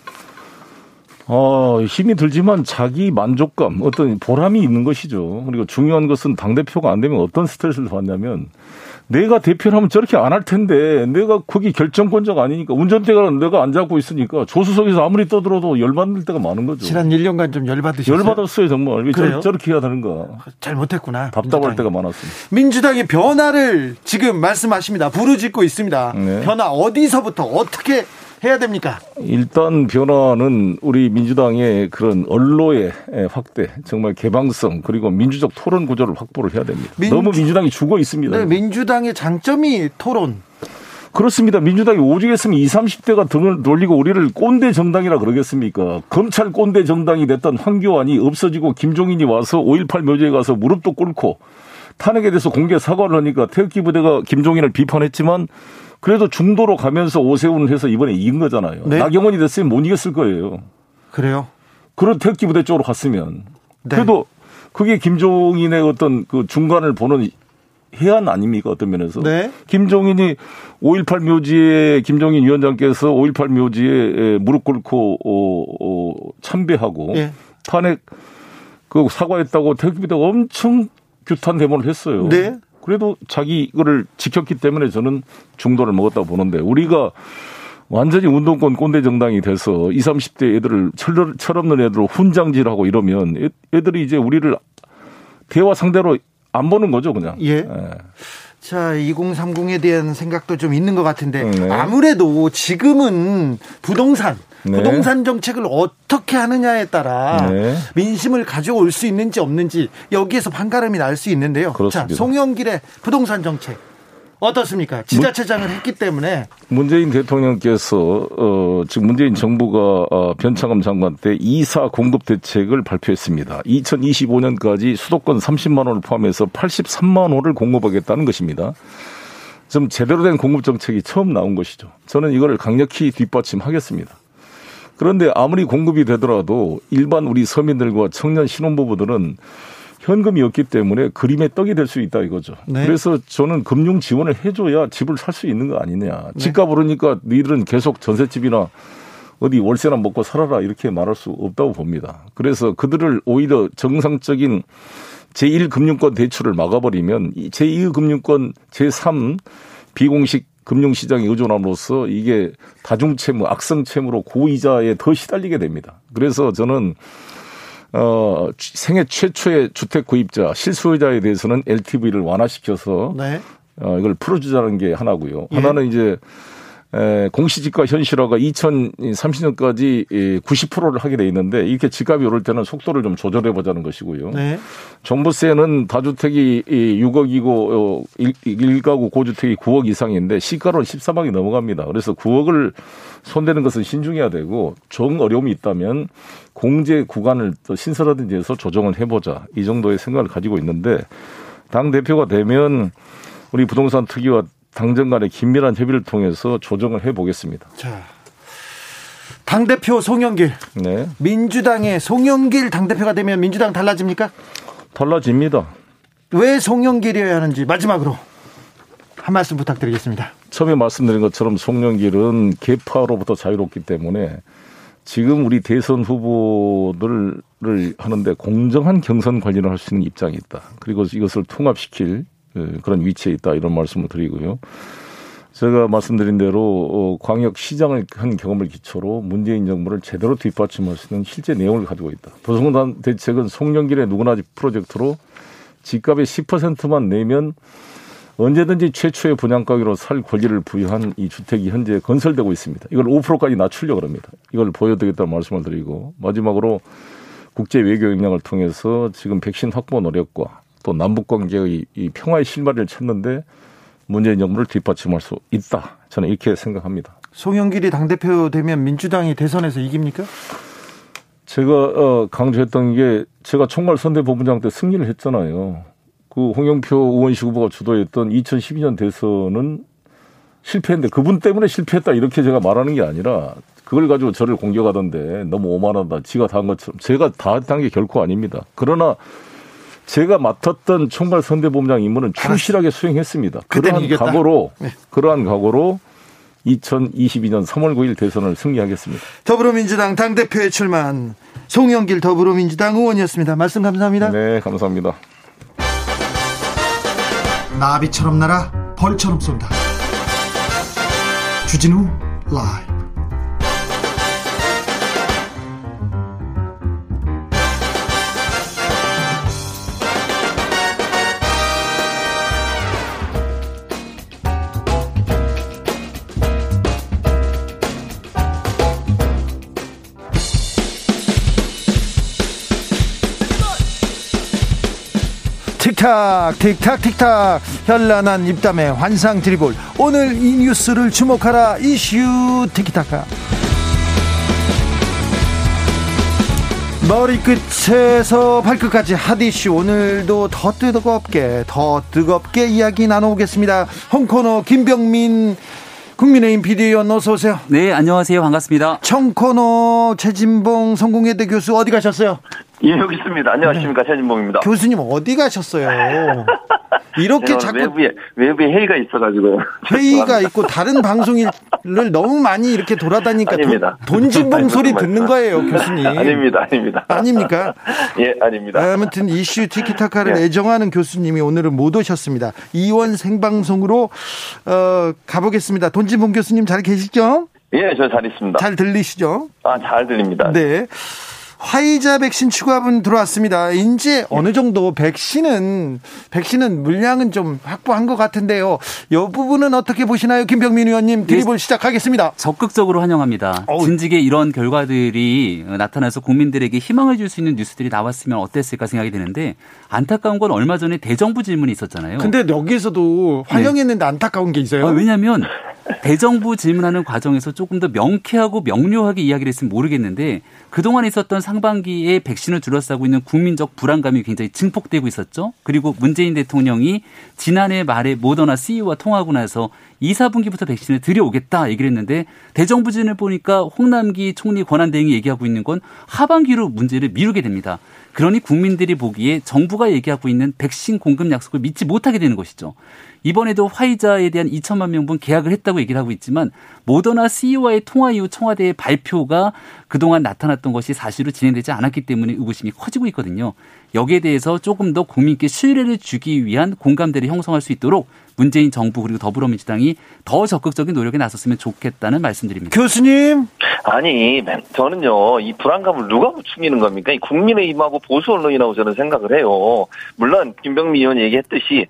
어, 힘이 들지만 자기 만족감, 어떤 보람이 있는 것이죠. 그리고 중요한 것은 당대표가 안 되면 어떤 스트레스를 받냐면 내가 대표를 하면 저렇게 안 할 텐데 내가 거기 결정권자가 아니니까 운전대가 내가 안 잡고 있으니까 조수석에서 아무리 떠들어도 열받을 때가 많은 거죠. 지난 1년간 좀 열받으셨어요? 열받았어요 정말. 왜 그래요? 저렇게 해야 되는가. 잘못했구나. 답답할 민주당이. 때가 많았습니다. 민주당의 변화를 지금 말씀하십니다. 부르짖고 있습니다. 네. 변화 어디서부터 어떻게 해야 됩니까? 일단 변화는 우리 민주당의 그런 언론의 확대, 정말 개방성 그리고 민주적 토론 구조를 확보를 해야 됩니다. 민주... 너무 민주당이 죽어 있습니다. 네, 민주당의 장점이 토론. 그렇습니다. 민주당이 오죽했으면 20, 30대가 등을 돌리고 우리를 꼰대 정당이라 그러겠습니까? 검찰 꼰대 정당이 됐던 황교안이 없어지고 김종인이 와서 5.18 묘지에 가서 무릎도 꿇고 탄핵에 대해서 공개 사과를 하니까 태극기 부대가 김종인을 비판했지만 그래도 중도로 가면서 오세훈 해서 이번에 이긴 거잖아요. 네? 나경원이 됐으면 못 이겼을 거예요. 그래요? 그런 태극기 부대 쪽으로 갔으면. 네. 그래도 그게 김종인의 어떤 그 중간을 보는 해안 아닙니까 어떤 면에서 네. 김종인이 5.18 묘지에 김종인 위원장께서 5.18 묘지에 무릎 꿇고 어, 어, 참배하고 네. 탄핵 그 사과했다고 태극기부대가 엄청 규탄 대모를 했어요. 네. 그래도 자기 이거를 지켰기 때문에 저는 중도를 먹었다고 보는데 우리가 완전히 운동권 꼰대 정당이 돼서 20, 30대 애들을 철없는 애들로 훈장질하고 이러면 애들이 이제 우리를 대화 상대로 안 보는 거죠, 그냥. 예. 예. 자, 2030에 대한 생각도 좀 있는 것 같은데 네. 아무래도 지금은 부동산 네. 부동산 정책을 어떻게 하느냐에 따라 네. 민심을 가져올 수 있는지 없는지 여기에서 반가름이 날 수 있는데요. 그렇습니다. 자, 송영길의 부동산 정책 어떻습니까? 지자체장을 했기 때문에 문재인 대통령께서 어, 지금 문재인 정부가 어, 변창흠 장관 때 이사 공급 대책을 발표했습니다. 2025년까지 수도권 30만 원을 포함해서 83만 원을 공급하겠다는 것입니다. 좀 제대로 된 공급 정책이 처음 나온 것이죠. 저는 이거를 강력히 뒷받침하겠습니다. 그런데 아무리 공급이 되더라도 일반 우리 서민들과 청년 신혼부부들은 현금이 없기 때문에 그림의 떡이 될 수 있다 이거죠. 네. 그래서 저는 금융 지원을 해줘야 집을 살 수 있는 거 아니냐. 네. 집값 오르니까 너희들은 계속 전셋집이나 어디 월세나 먹고 살아라 이렇게 말할 수 없다고 봅니다. 그래서 그들을 오히려 정상적인 제1금융권 대출을 막아버리면 제2금융권 제3 비공식 금융시장에 의존함으로써 이게 다중채무, 악성채무로 고이자에 더 시달리게 됩니다. 그래서 저는 어, 생애 최초의 주택 구입자 실수요자에 대해서는 LTV를 완화시켜서 네. 어, 이걸 풀어주자는 게 하나고요. 예. 하나는 이제 에, 공시지가 현실화가 2030년까지 90%를 하게 돼 있는데 이렇게 집값이 오를 때는 속도를 좀 조절해 보자는 것이고요. 네. 종부세는 다주택이 6억이고 어, 1가구 고주택이 9억 이상인데 시가로는 13억이 넘어갑니다. 그래서 9억을 손대는 것은 신중해야 되고 정 어려움이 있다면 공제 구간을 또 신설하든지 해서 조정을 해보자 이 정도의 생각을 가지고 있는데 당 대표가 되면 우리 부동산 특위와 당정 간의 긴밀한 협의를 통해서 조정을 해보겠습니다. 자, 당대표 송영길. 네. 민주당의 송영길 당대표가 되면 민주당 달라집니까? 달라집니다. 왜 송영길이어야 하는지 마지막으로 한 말씀 부탁드리겠습니다. 처음에 말씀드린 것처럼 송영길은 개파로부터 자유롭기 때문에 지금 우리 대선 후보들을 하는데 공정한 경선 관리를 할 수 있는 입장이 있다. 그리고 이것을 통합시킬 예, 그런 위치에 있다 이런 말씀을 드리고요. 제가 말씀드린 대로 어, 광역 시장을 한 경험을 기초로 문재인 정부를 제대로 뒷받침할 수 있는 실제 내용을 가지고 있다. 도성단 대책은 송영길의 누구나 집 프로젝트로 집값의 10%만 내면 언제든지 최초의 분양가격으로 살 권리를 부여한 이 주택이 현재 건설되고 있습니다. 이걸 5%까지 낮추려고 합니다. 이걸 보여드리겠다는 말씀을 드리고 마지막으로 국제 외교 역량을 통해서 지금 백신 확보 노력과 또 남북 관계의 이 평화의 실마리를 찾는데 문재인 정부를 뒷받침할 수 있다. 저는 이렇게 생각합니다. 송영길이 당대표 되면 민주당이 대선에서 이깁니까? 제가 어, 강조했던 게 제가 총괄 선대본부장 때 승리를 했잖아요. 그 홍영표 의원식 후보가 주도했던 2012년 대선은 실패했는데 그분 때문에 실패했다 이렇게 제가 말하는 게 아니라 그걸 가지고 저를 공격하던데 너무 오만하다. 지가 다 한 것처럼 제가 다 한 게 결코 아닙니다. 그러나 제가 맡았던 총괄 선대본부장 임무는 충실하게 수행했습니다. 그러한 이겼다. 각오로 네. 그러한 각오로 2022년 3월 9일 대선을 승리하겠습니다. 더불어민주당 당 대표에 출마한 송영길 더불어민주당 의원이었습니다. 말씀 감사합니다. 네, 감사합니다. 나비처럼 날아 벌처럼 쏜다. 주진우 라이브 틱탁 틱탁 틱탁 현란한 입담의 환상 드리볼 오늘 이 뉴스를 주목하라 이슈 티키타카 머리끝에서 발끝까지 핫이슈 오늘도 더 뜨겁게 더 뜨겁게 이야기 나눠보겠습니다. 홍코너 김병민 국민의힘 비대위원 어서 오세요. 네, 안녕하세요. 반갑습니다. 청코너 최진봉 성공회대 교수 어디 가셨어요? 예, 여기 있습니다. 안녕하십니까. 네. 최진봉입니다. 교수님 어디 가셨어요? 이렇게 자꾸 외부에 외부에 회의가 있어가지고 회의가 있고 다른 방송을 너무 많이 이렇게 돌아다니까 아닙니다. 돈, 진봉 소리 듣는 거예요, 교수님. 아닙니다, 아닙니다. 아닙니까? 예, 아닙니다. 아무튼 이슈 티키타카를 예. 애정하는 교수님이 오늘은 못 오셨습니다. 이원 생방송으로 어, 가보겠습니다. 돈진봉 교수님 잘 계시죠? 예, 저 잘 있습니다. 잘 들리시죠? 아, 잘 들립니다. 네. 화이자 백신 추가분 들어왔습니다. 이제 어느 정도 백신은 백신은 물량은 좀 확보한 것 같은데요. 이 부분은 어떻게 보시나요, 김병민 의원님? 드리블 네, 시작하겠습니다. 적극적으로 환영합니다. 어우. 진즉에 이런 결과들이 나타나서 국민들에게 희망을 줄 수 있는 뉴스들이 나왔으면 어땠을까 생각이 드는데 안타까운 건 얼마 전에 대정부 질문이 있었잖아요. 근데 여기서도 환영했는데 네. 안타까운 게 있어요. 아, 왜냐하면 대정부 질문하는 과정에서 조금 더 명쾌하고 명료하게 이야기를 했으면 모르겠는데 그동안 있었던 상반기에 백신을 둘러싸고 있는 국민적 불안감이 굉장히 증폭되고 있었죠. 그리고 문재인 대통령이 지난해 말에 모더나 CEO와 통화하고 나서 2, 4분기부터 백신을 들여오겠다 얘기를 했는데 대정부 진을 보니까 홍남기 총리 권한대행이 얘기하고 있는 건 하반기로 문제를 미루게 됩니다. 그러니 국민들이 보기에 정부가 얘기하고 있는 백신 공급 약속을 믿지 못하게 되는 것이죠. 이번에도 화이자에 대한 2천만 명분 계약을 했다고 얘기를 하고 있지만 모더나 CEO와의 통화 이후 청와대의 발표가 그동안 나타났던 것이 사실로 진행되지 않았기 때문에 의구심이 커지고 있거든요. 여기에 대해서 조금 더 국민께 신뢰를 주기 위한 공감대를 형성할 수 있도록 문재인 정부 그리고 더불어민주당이 더 적극적인 노력에 나섰으면 좋겠다는 말씀드립니다. 교수님. 아니, 저는요, 이 불안감을 누가 부추기는 겁니까? 이 국민의힘하고 보수 언론이라고 저는 생각을 해요. 물론, 김병미 의원이 얘기했듯이,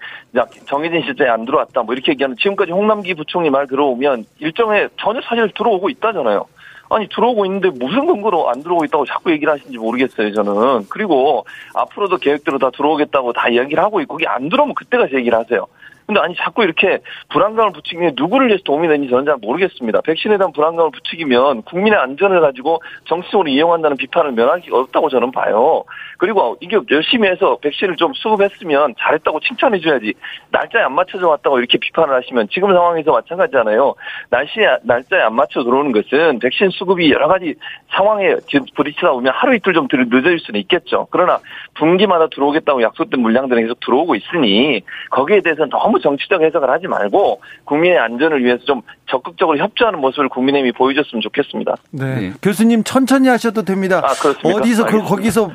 정해진 시점에 안 들어왔다, 뭐 이렇게 얘기하는 지금까지 홍남기 부총리 말 들어오면 일정에 전혀 사실 들어오고 있다잖아요. 아니 들어오고 있는데 무슨 근거로 안 들어오고 있다고 자꾸 얘기를 하시는지 모르겠어요 저는 그리고 앞으로도 계획대로 다 들어오겠다고 다 이야기를 하고 있고 그게 안 들어오면 그때 가서 얘기를 하세요 근데 아니 자꾸 이렇게 불안감을 부추기면 누구를 위해서 도움이 되는지 저는 잘 모르겠습니다. 백신에 대한 불안감을 부추기면 국민의 안전을 가지고 정치적으로 이용한다는 비판을 면하기 어렵다고 저는 봐요. 그리고 이게 열심히 해서 백신을 좀 수급했으면 잘했다고 칭찬해 줘야지. 날짜에 안 맞춰져 왔다고 이렇게 비판을 하시면 지금 상황에서 마찬가지잖아요. 날씨에 날짜에 안 맞춰 들어오는 것은 백신 수급이 여러 가지 상황에 부딪히다 보면 하루 이틀 좀 늦어질 수는 있겠죠. 그러나 분기마다 들어오겠다고 약속된 물량들은 계속 들어오고 있으니 거기에 대해서는 너무 너무 정치적 해석을 하지 말고 국민의 안전을 위해서 좀 적극적으로 협조하는 모습을 국민의힘이 보여줬으면 좋겠습니다. 네. 네. 교수님 천천히 하셔도 됩니다. 아, 그렇습니까? 어디서 그 거기서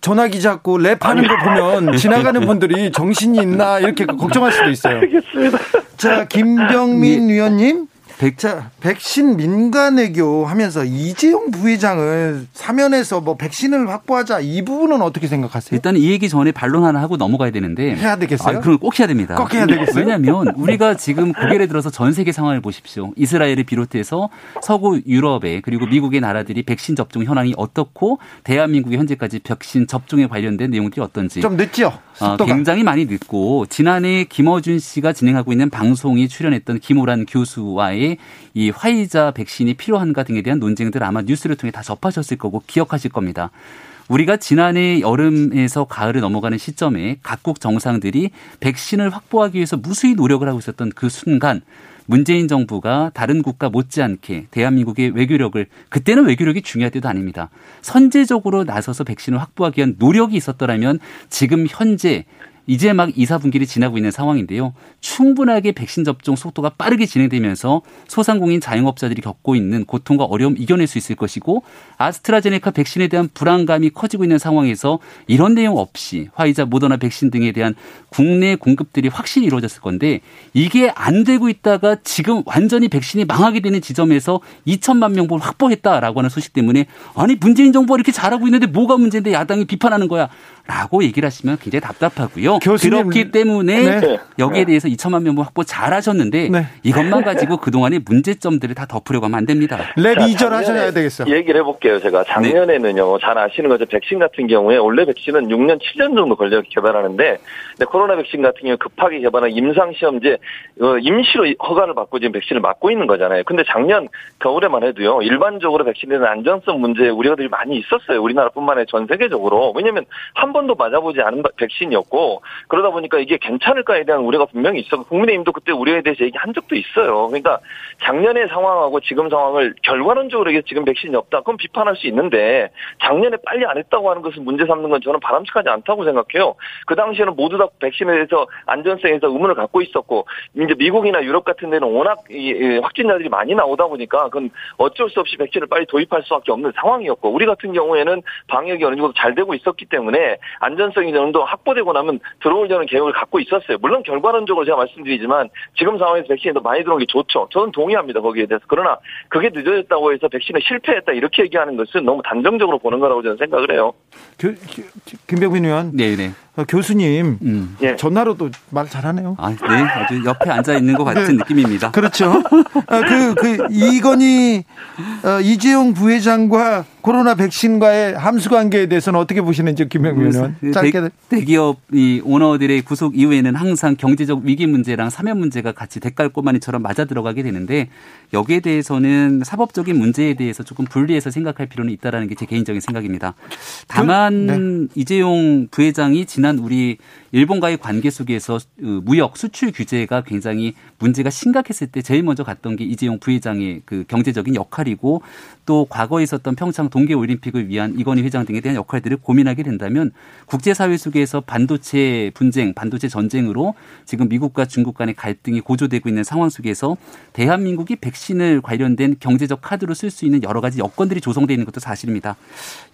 전화기 잡고 랩하는 거 보면 지나가는 분들이 정신이 있나 이렇게 걱정할 수도 있어요. 알겠습니다. 자, 김병민 네. 위원님. 백자 백신 민간외교 하면서 이재용 부회장을 사면해서 뭐 백신을 확보하자 이 부분은 어떻게 생각하세요? 일단 이 얘기 전에 반론 하나 하고 넘어가야 되는데 해야 되겠어요? 아, 그럼 꼭 해야 됩니다. 꼭 해야 되겠어요? 왜냐하면 우리가 지금 고개를 들어서 전 세계 상황을 보십시오. 이스라엘을 비롯해서 서구 유럽에 그리고 미국의 나라들이 백신 접종 현황이 어떻고 대한민국의 현재까지 백신 접종에 관련된 내용들이 어떤지 좀 늦죠. 어, 굉장히 많이 늦고 지난해 김어준 씨가 진행하고 있는 방송에 출연했던 김호란 교수와의 이 화이자 백신이 필요한가 등에 대한 논쟁들 아마 뉴스를 통해 다 접하셨을 거고 기억하실 겁니다. 우리가 지난해 여름에서 가을을 넘어가는 시점에 각국 정상들이 백신을 확보하기 위해서 무수히 노력을 하고 있었던 그 순간 문재인 정부가 다른 국가 못지않게 대한민국의 외교력을 그때는 외교력이 중요할 때도 아닙니다. 선제적으로 나서서 백신을 확보하기 위한 노력이 있었더라면 지금 현재 이제 막 2, 4분기를 지나고 있는 상황인데요. 충분하게 백신 접종 속도가 빠르게 진행되면서 소상공인 자영업자들이 겪고 있는 고통과 어려움 이겨낼 수 있을 것이고 아스트라제네카 백신에 대한 불안감이 커지고 있는 상황에서 이런 내용 없이 화이자, 모더나 백신 등에 대한 국내 공급들이 확실히 이루어졌을 건데 이게 안 되고 있다가 지금 완전히 백신이 망하게 되는 지점에서 2천만 명분 확보했다라고 하는 소식 때문에 아니 문재인 정부가 이렇게 잘하고 있는데 뭐가 문제인데 야당이 비판하는 거야. 라고 얘기를 하시면 굉장히 답답하고요. 교수님, 그렇기 때문에 네. 여기에 대해서 2천만 명분 확보 잘 하셨는데 네. 이것만 가지고 그동안의 문제점들을 다 덮으려고 하면 안 됩니다. 랩 자, 2절 작년에 하셔야 되겠어요. 얘기를 해볼게요. 제가 작년에는요, 잘 아시는 거죠. 백신 같은 경우에 원래 백신은 6년, 7년 정도 걸려 개발하는데, 근데 코로나 백신 같은 경우 급하게 개발한 임상시험제 어, 임시로 허가를 받고 지금 백신을 맞고 있는 거잖아요. 근데 작년 겨울에만 해도요, 일반적으로 백신에 대한 안전성 문제 우려들이 많이 있었어요. 우리나라뿐만 아니라 전 세계적으로. 왜냐면 한 번도 맞아보지 않은 백신이었고, 그러다 보니까 이게 괜찮을까에 대한 우려가 분명히 있었고, 국민의힘도 그때 우려에 대해서 얘기한 적도 있어요. 그러니까 작년의 상황하고 지금 상황을 결과론적으로 이게 지금 백신이 없다. 그럼 비판할 수 있는데 작년에 빨리 안 했다고 하는 것을 문제 삼는 건 저는 바람직하지 않다고 생각해요. 그 당시에는 모두 다 백신에 대해서 안전성에서 의문을 갖고 있었고 이제 미국이나 유럽 같은 데는 워낙 확진자들이 많이 나오다 보니까 그건 어쩔 수 없이 백신을 빨리 도입할 수밖에 없는 상황이었고 우리 같은 경우에는 방역이 어느 정도 잘 되고 있었기 때문에 안전성이 어느 정도 확보되고 나면 들어오려는 계획을 갖고 있었어요. 물론 결과론적으로 제가 말씀드리지만 지금 상황에서 백신이 더 많이 들어온 게 좋죠. 저는 동의합니다 거기에 대해서. 그러나 그게 늦어졌다고 해서 백신에 실패했다 이렇게 얘기하는 것은 너무 단정적으로 보는 거라고 저는 생각을 해요. 교- 교- 김병민 의원, 네네. 어, 교수님 음. 예. 전화로도 말 잘하네요. 아, 네. 아주 옆에 앉아 있는 것 같은 느낌입니다. 그렇죠. 아, 그, 그, 이건희, 어, 이재용 부회장과 코로나 백신과의 함수 관계에 대해서는 어떻게 보시는지 김병민 의원. 짧게. 대, 대기업 이 오너들의 구속 이후에는 항상 경제적 위기 문제랑 사면 문제가 같이 대깔 꼬마니처럼 맞아 들어가게 되는데 여기에 대해서는 사법적인 문제에 대해서 조금 분리해서 생각할 필요는 있다라는 게 제 개인적인 생각입니다. 다만 네. 이재용 부회장이 지난 우리 일본과의 관계 속에서 어, 무역 수출 규제가 굉장히 문제가 심각했을 때 제일 먼저 갔던 게 이재용 부회장의 그 경제적인 역할이고 또 과거에 있었던 평창 동계 올림픽을 위한 이건희 회장 등에 대한 역할들을 고민하게 된다면 국제 사회 속에서 반도체 분쟁, 반도체 전쟁으로 지금 미국과 중국 간의 갈등이 고조되고 있는 상황 속에서 대한민국이 백신을 관련된 경제적 카드로 쓸 수 있는 여러 가지 여건들이 조성되어 있는 것도 사실입니다.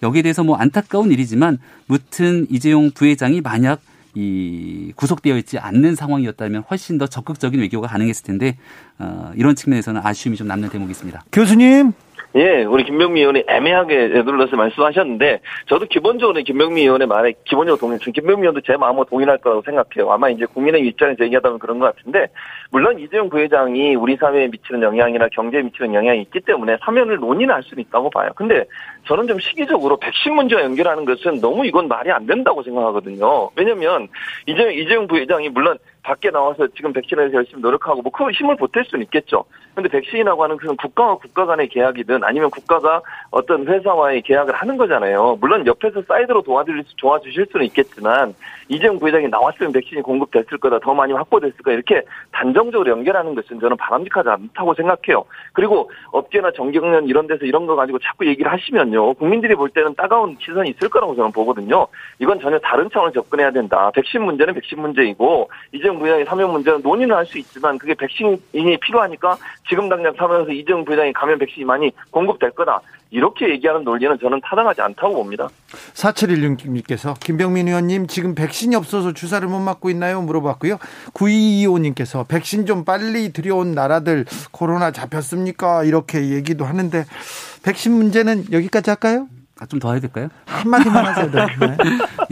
여기에 대해서 뭐 안타까운 일이지만 무튼 이재용 부회장이 만약 이 구속되어 있지 않는 상황이었다면 훨씬 더 적극적인 외교가 가능했을 텐데 어, 이런 측면에서는 아쉬움이 좀 남는 대목이 있습니다. 교수님, 예, 우리 김병미 의원이 애매하게 눌러서 말씀하셨는데, 저도 기본적으로 김병미 의원의 말에 기본적으로 동의, 저 김병미 의원도 제 마음으로 동의할 거라고 생각해요. 아마 이제 국민의 입장에서 얘기하다 보면 그런 것 같은데, 물론 이재용 부회장이 우리 사회에 미치는 영향이나 경제에 미치는 영향이 있기 때문에 사면을 논의는 할 수는 있다고 봐요. 근데 저는 좀 시기적으로 백신 문제와 연결하는 것은 너무 이건 말이 안 된다고 생각하거든요. 왜냐면 이재용, 이재용 부회장이 물론 밖에 나와서 지금 백신에 대해서 열심히 노력하고 뭐 그 힘을 보탤 수는 있겠죠. 근데 백신이라고 하는 그런 국가와 국가 간의 계약이든 아니면 국가가 어떤 회사와의 계약을 하는 거잖아요. 물론 옆에서 사이드로 도와드릴 수, 도와주실 수는 있겠지만 이재용 부회장이 나왔으면 백신이 공급됐을 거다, 더 많이 확보됐을 거다 이렇게 단정적으로 연결하는 것은 저는 바람직하지 않다고 생각해요. 그리고 업계나 정경련 이런 데서 이런 거 가지고 자꾸 얘기를 하시면 요. 국민들이 볼 때는 따가운 시선이 있을 거라고 저는 보거든요. 이건 전혀 다른 차원을 접근해야 된다. 백신 문제는 백신 문제이고 이재용 부회장의 사면 문제는 논의는 할 수 있지만 그게 백신이 필요하니까 지금 당장 사면에서 이재용 부회장이 가면 백신이 많이 공급될 거다. 이렇게 얘기하는 논리는 저는 타당하지 않다고 봅니다. 4716님께서 김병민 의원님 지금 백신이 없어서 주사를 못 맞고 있나요? 물어봤고요. 9225님께서 백신 좀 빨리 들여온 나라들 코로나 잡혔습니까? 이렇게 얘기도 하는데 백신 문제는 여기까지 할까요? 아, 좀 더 해야 될까요? 한마디만 하세요. 네.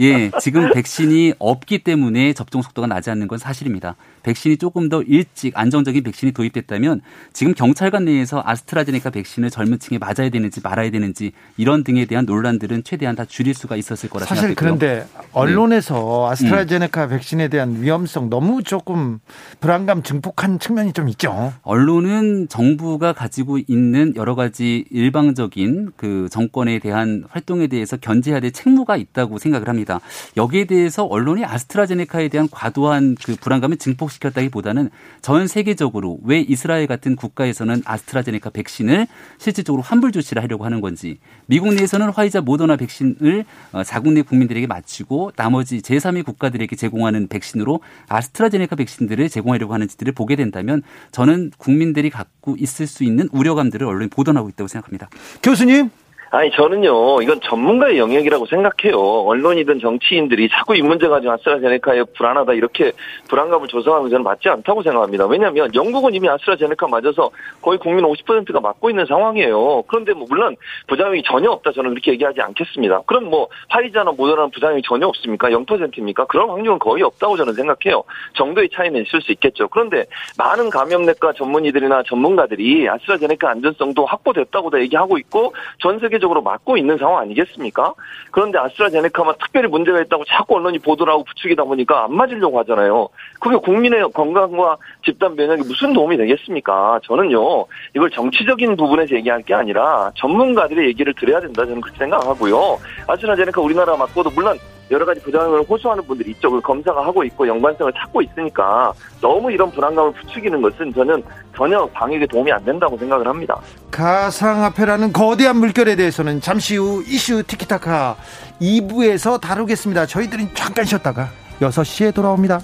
예, 지금 백신이 없기 때문에 접종 속도가 나지 않는 건 사실입니다. 백신이 조금 더 일찍 안정적인 백신이 도입됐다면 지금 경찰관 내에서 아스트라제네카 백신을 젊은 층에 맞아야 되는지 말아야 되는지 이런 등에 대한 논란들은 최대한 다 줄일 수가 있었을 거라 사실 생각되고요. 그런데 언론에서 아스트라제네카 백신에 대한 위험성 너무 조금 불안감 증폭한 측면이 좀 있죠. 언론은 정부가 가지고 있는 여러 가지 일방적인 그 정권에 대한 활동에 대해서 견제해야 될 책무가 있다고 생각을 합니다. 여기에 대해서 언론이 아스트라제네카에 대한 과도한 그 불안감을 증폭 시켰다기보다는 전 세계적으로 왜 이스라엘 같은 국가에서는 아스트라제네카 백신을 실질적으로 환불 조치를 하려고 하는 건지 미국 내에서는 화이자 모더나 백신을 어, 자국 내 국민들에게 맞추고 나머지 제3의 국가들에게 제공하는 백신으로 아스트라제네카 백신들을 제공하려고 하는지들을 보게 된다면 저는 국민들이 갖고 있을 수 있는 우려감들을 언론이 보도하고 있다고 생각합니다. 교수님, 아니 저는요 이건 전문가의 영역이라고 생각해요. 언론이든 정치인들이 자꾸 이 문제 가지고 아스트라제네카에 불안하다 이렇게 불안감을 조성하는 저는 맞지 않다고 생각합니다. 왜냐하면 영국은 이미 아스트라제네카 맞아서 거의 국민 50%가 맞고 있는 상황이에요. 그런데 뭐 물론 부작용이 전혀 없다 저는 그렇게 얘기하지 않겠습니다. 그럼 뭐 파이자나 모더나는 부작용이 전혀 없습니까? 0%입니까? 그런 확률은 거의 없다고 저는 생각해요. 정도의 차이는 있을 수 있겠죠. 그런데 많은 감염내과 전문의들이나 전문가들이 아스트라제네카 안전성도 확보됐다고도 얘기하고 있고 전 세계 적으로 맞고 있는 상황 아니겠습니까? 그런데 아스트라제네카만 특별히 문제가 있다고 자꾸 언론이 보도를 하고 부추기다 보니까 안 맞으려고 하잖아요. 그게 국민의 건강과 집단 면역에 무슨 도움이 되겠습니까? 저는요, 이걸 정치적인 부분에서 얘기할 게 아니라 전문가들의 얘기를 들어야 된다 저는 그렇게 생각하고요. 아스트라제네카 우리나라 맞고도 물론 여러 가지 부작용을 호소하는 분들이 이쪽을 검사가 하고 있고 연관성을 찾고 있으니까 너무 이런 불안감을 부추기는 것은 저는 전혀 방역에 도움이 안 된다고 생각을 합니다. 가상화폐라는 거대한 물결에 대해서는 잠시 후 이슈 티키타카 2부에서 다루겠습니다. 저희들은 잠깐 쉬었다가 6시에 돌아옵니다.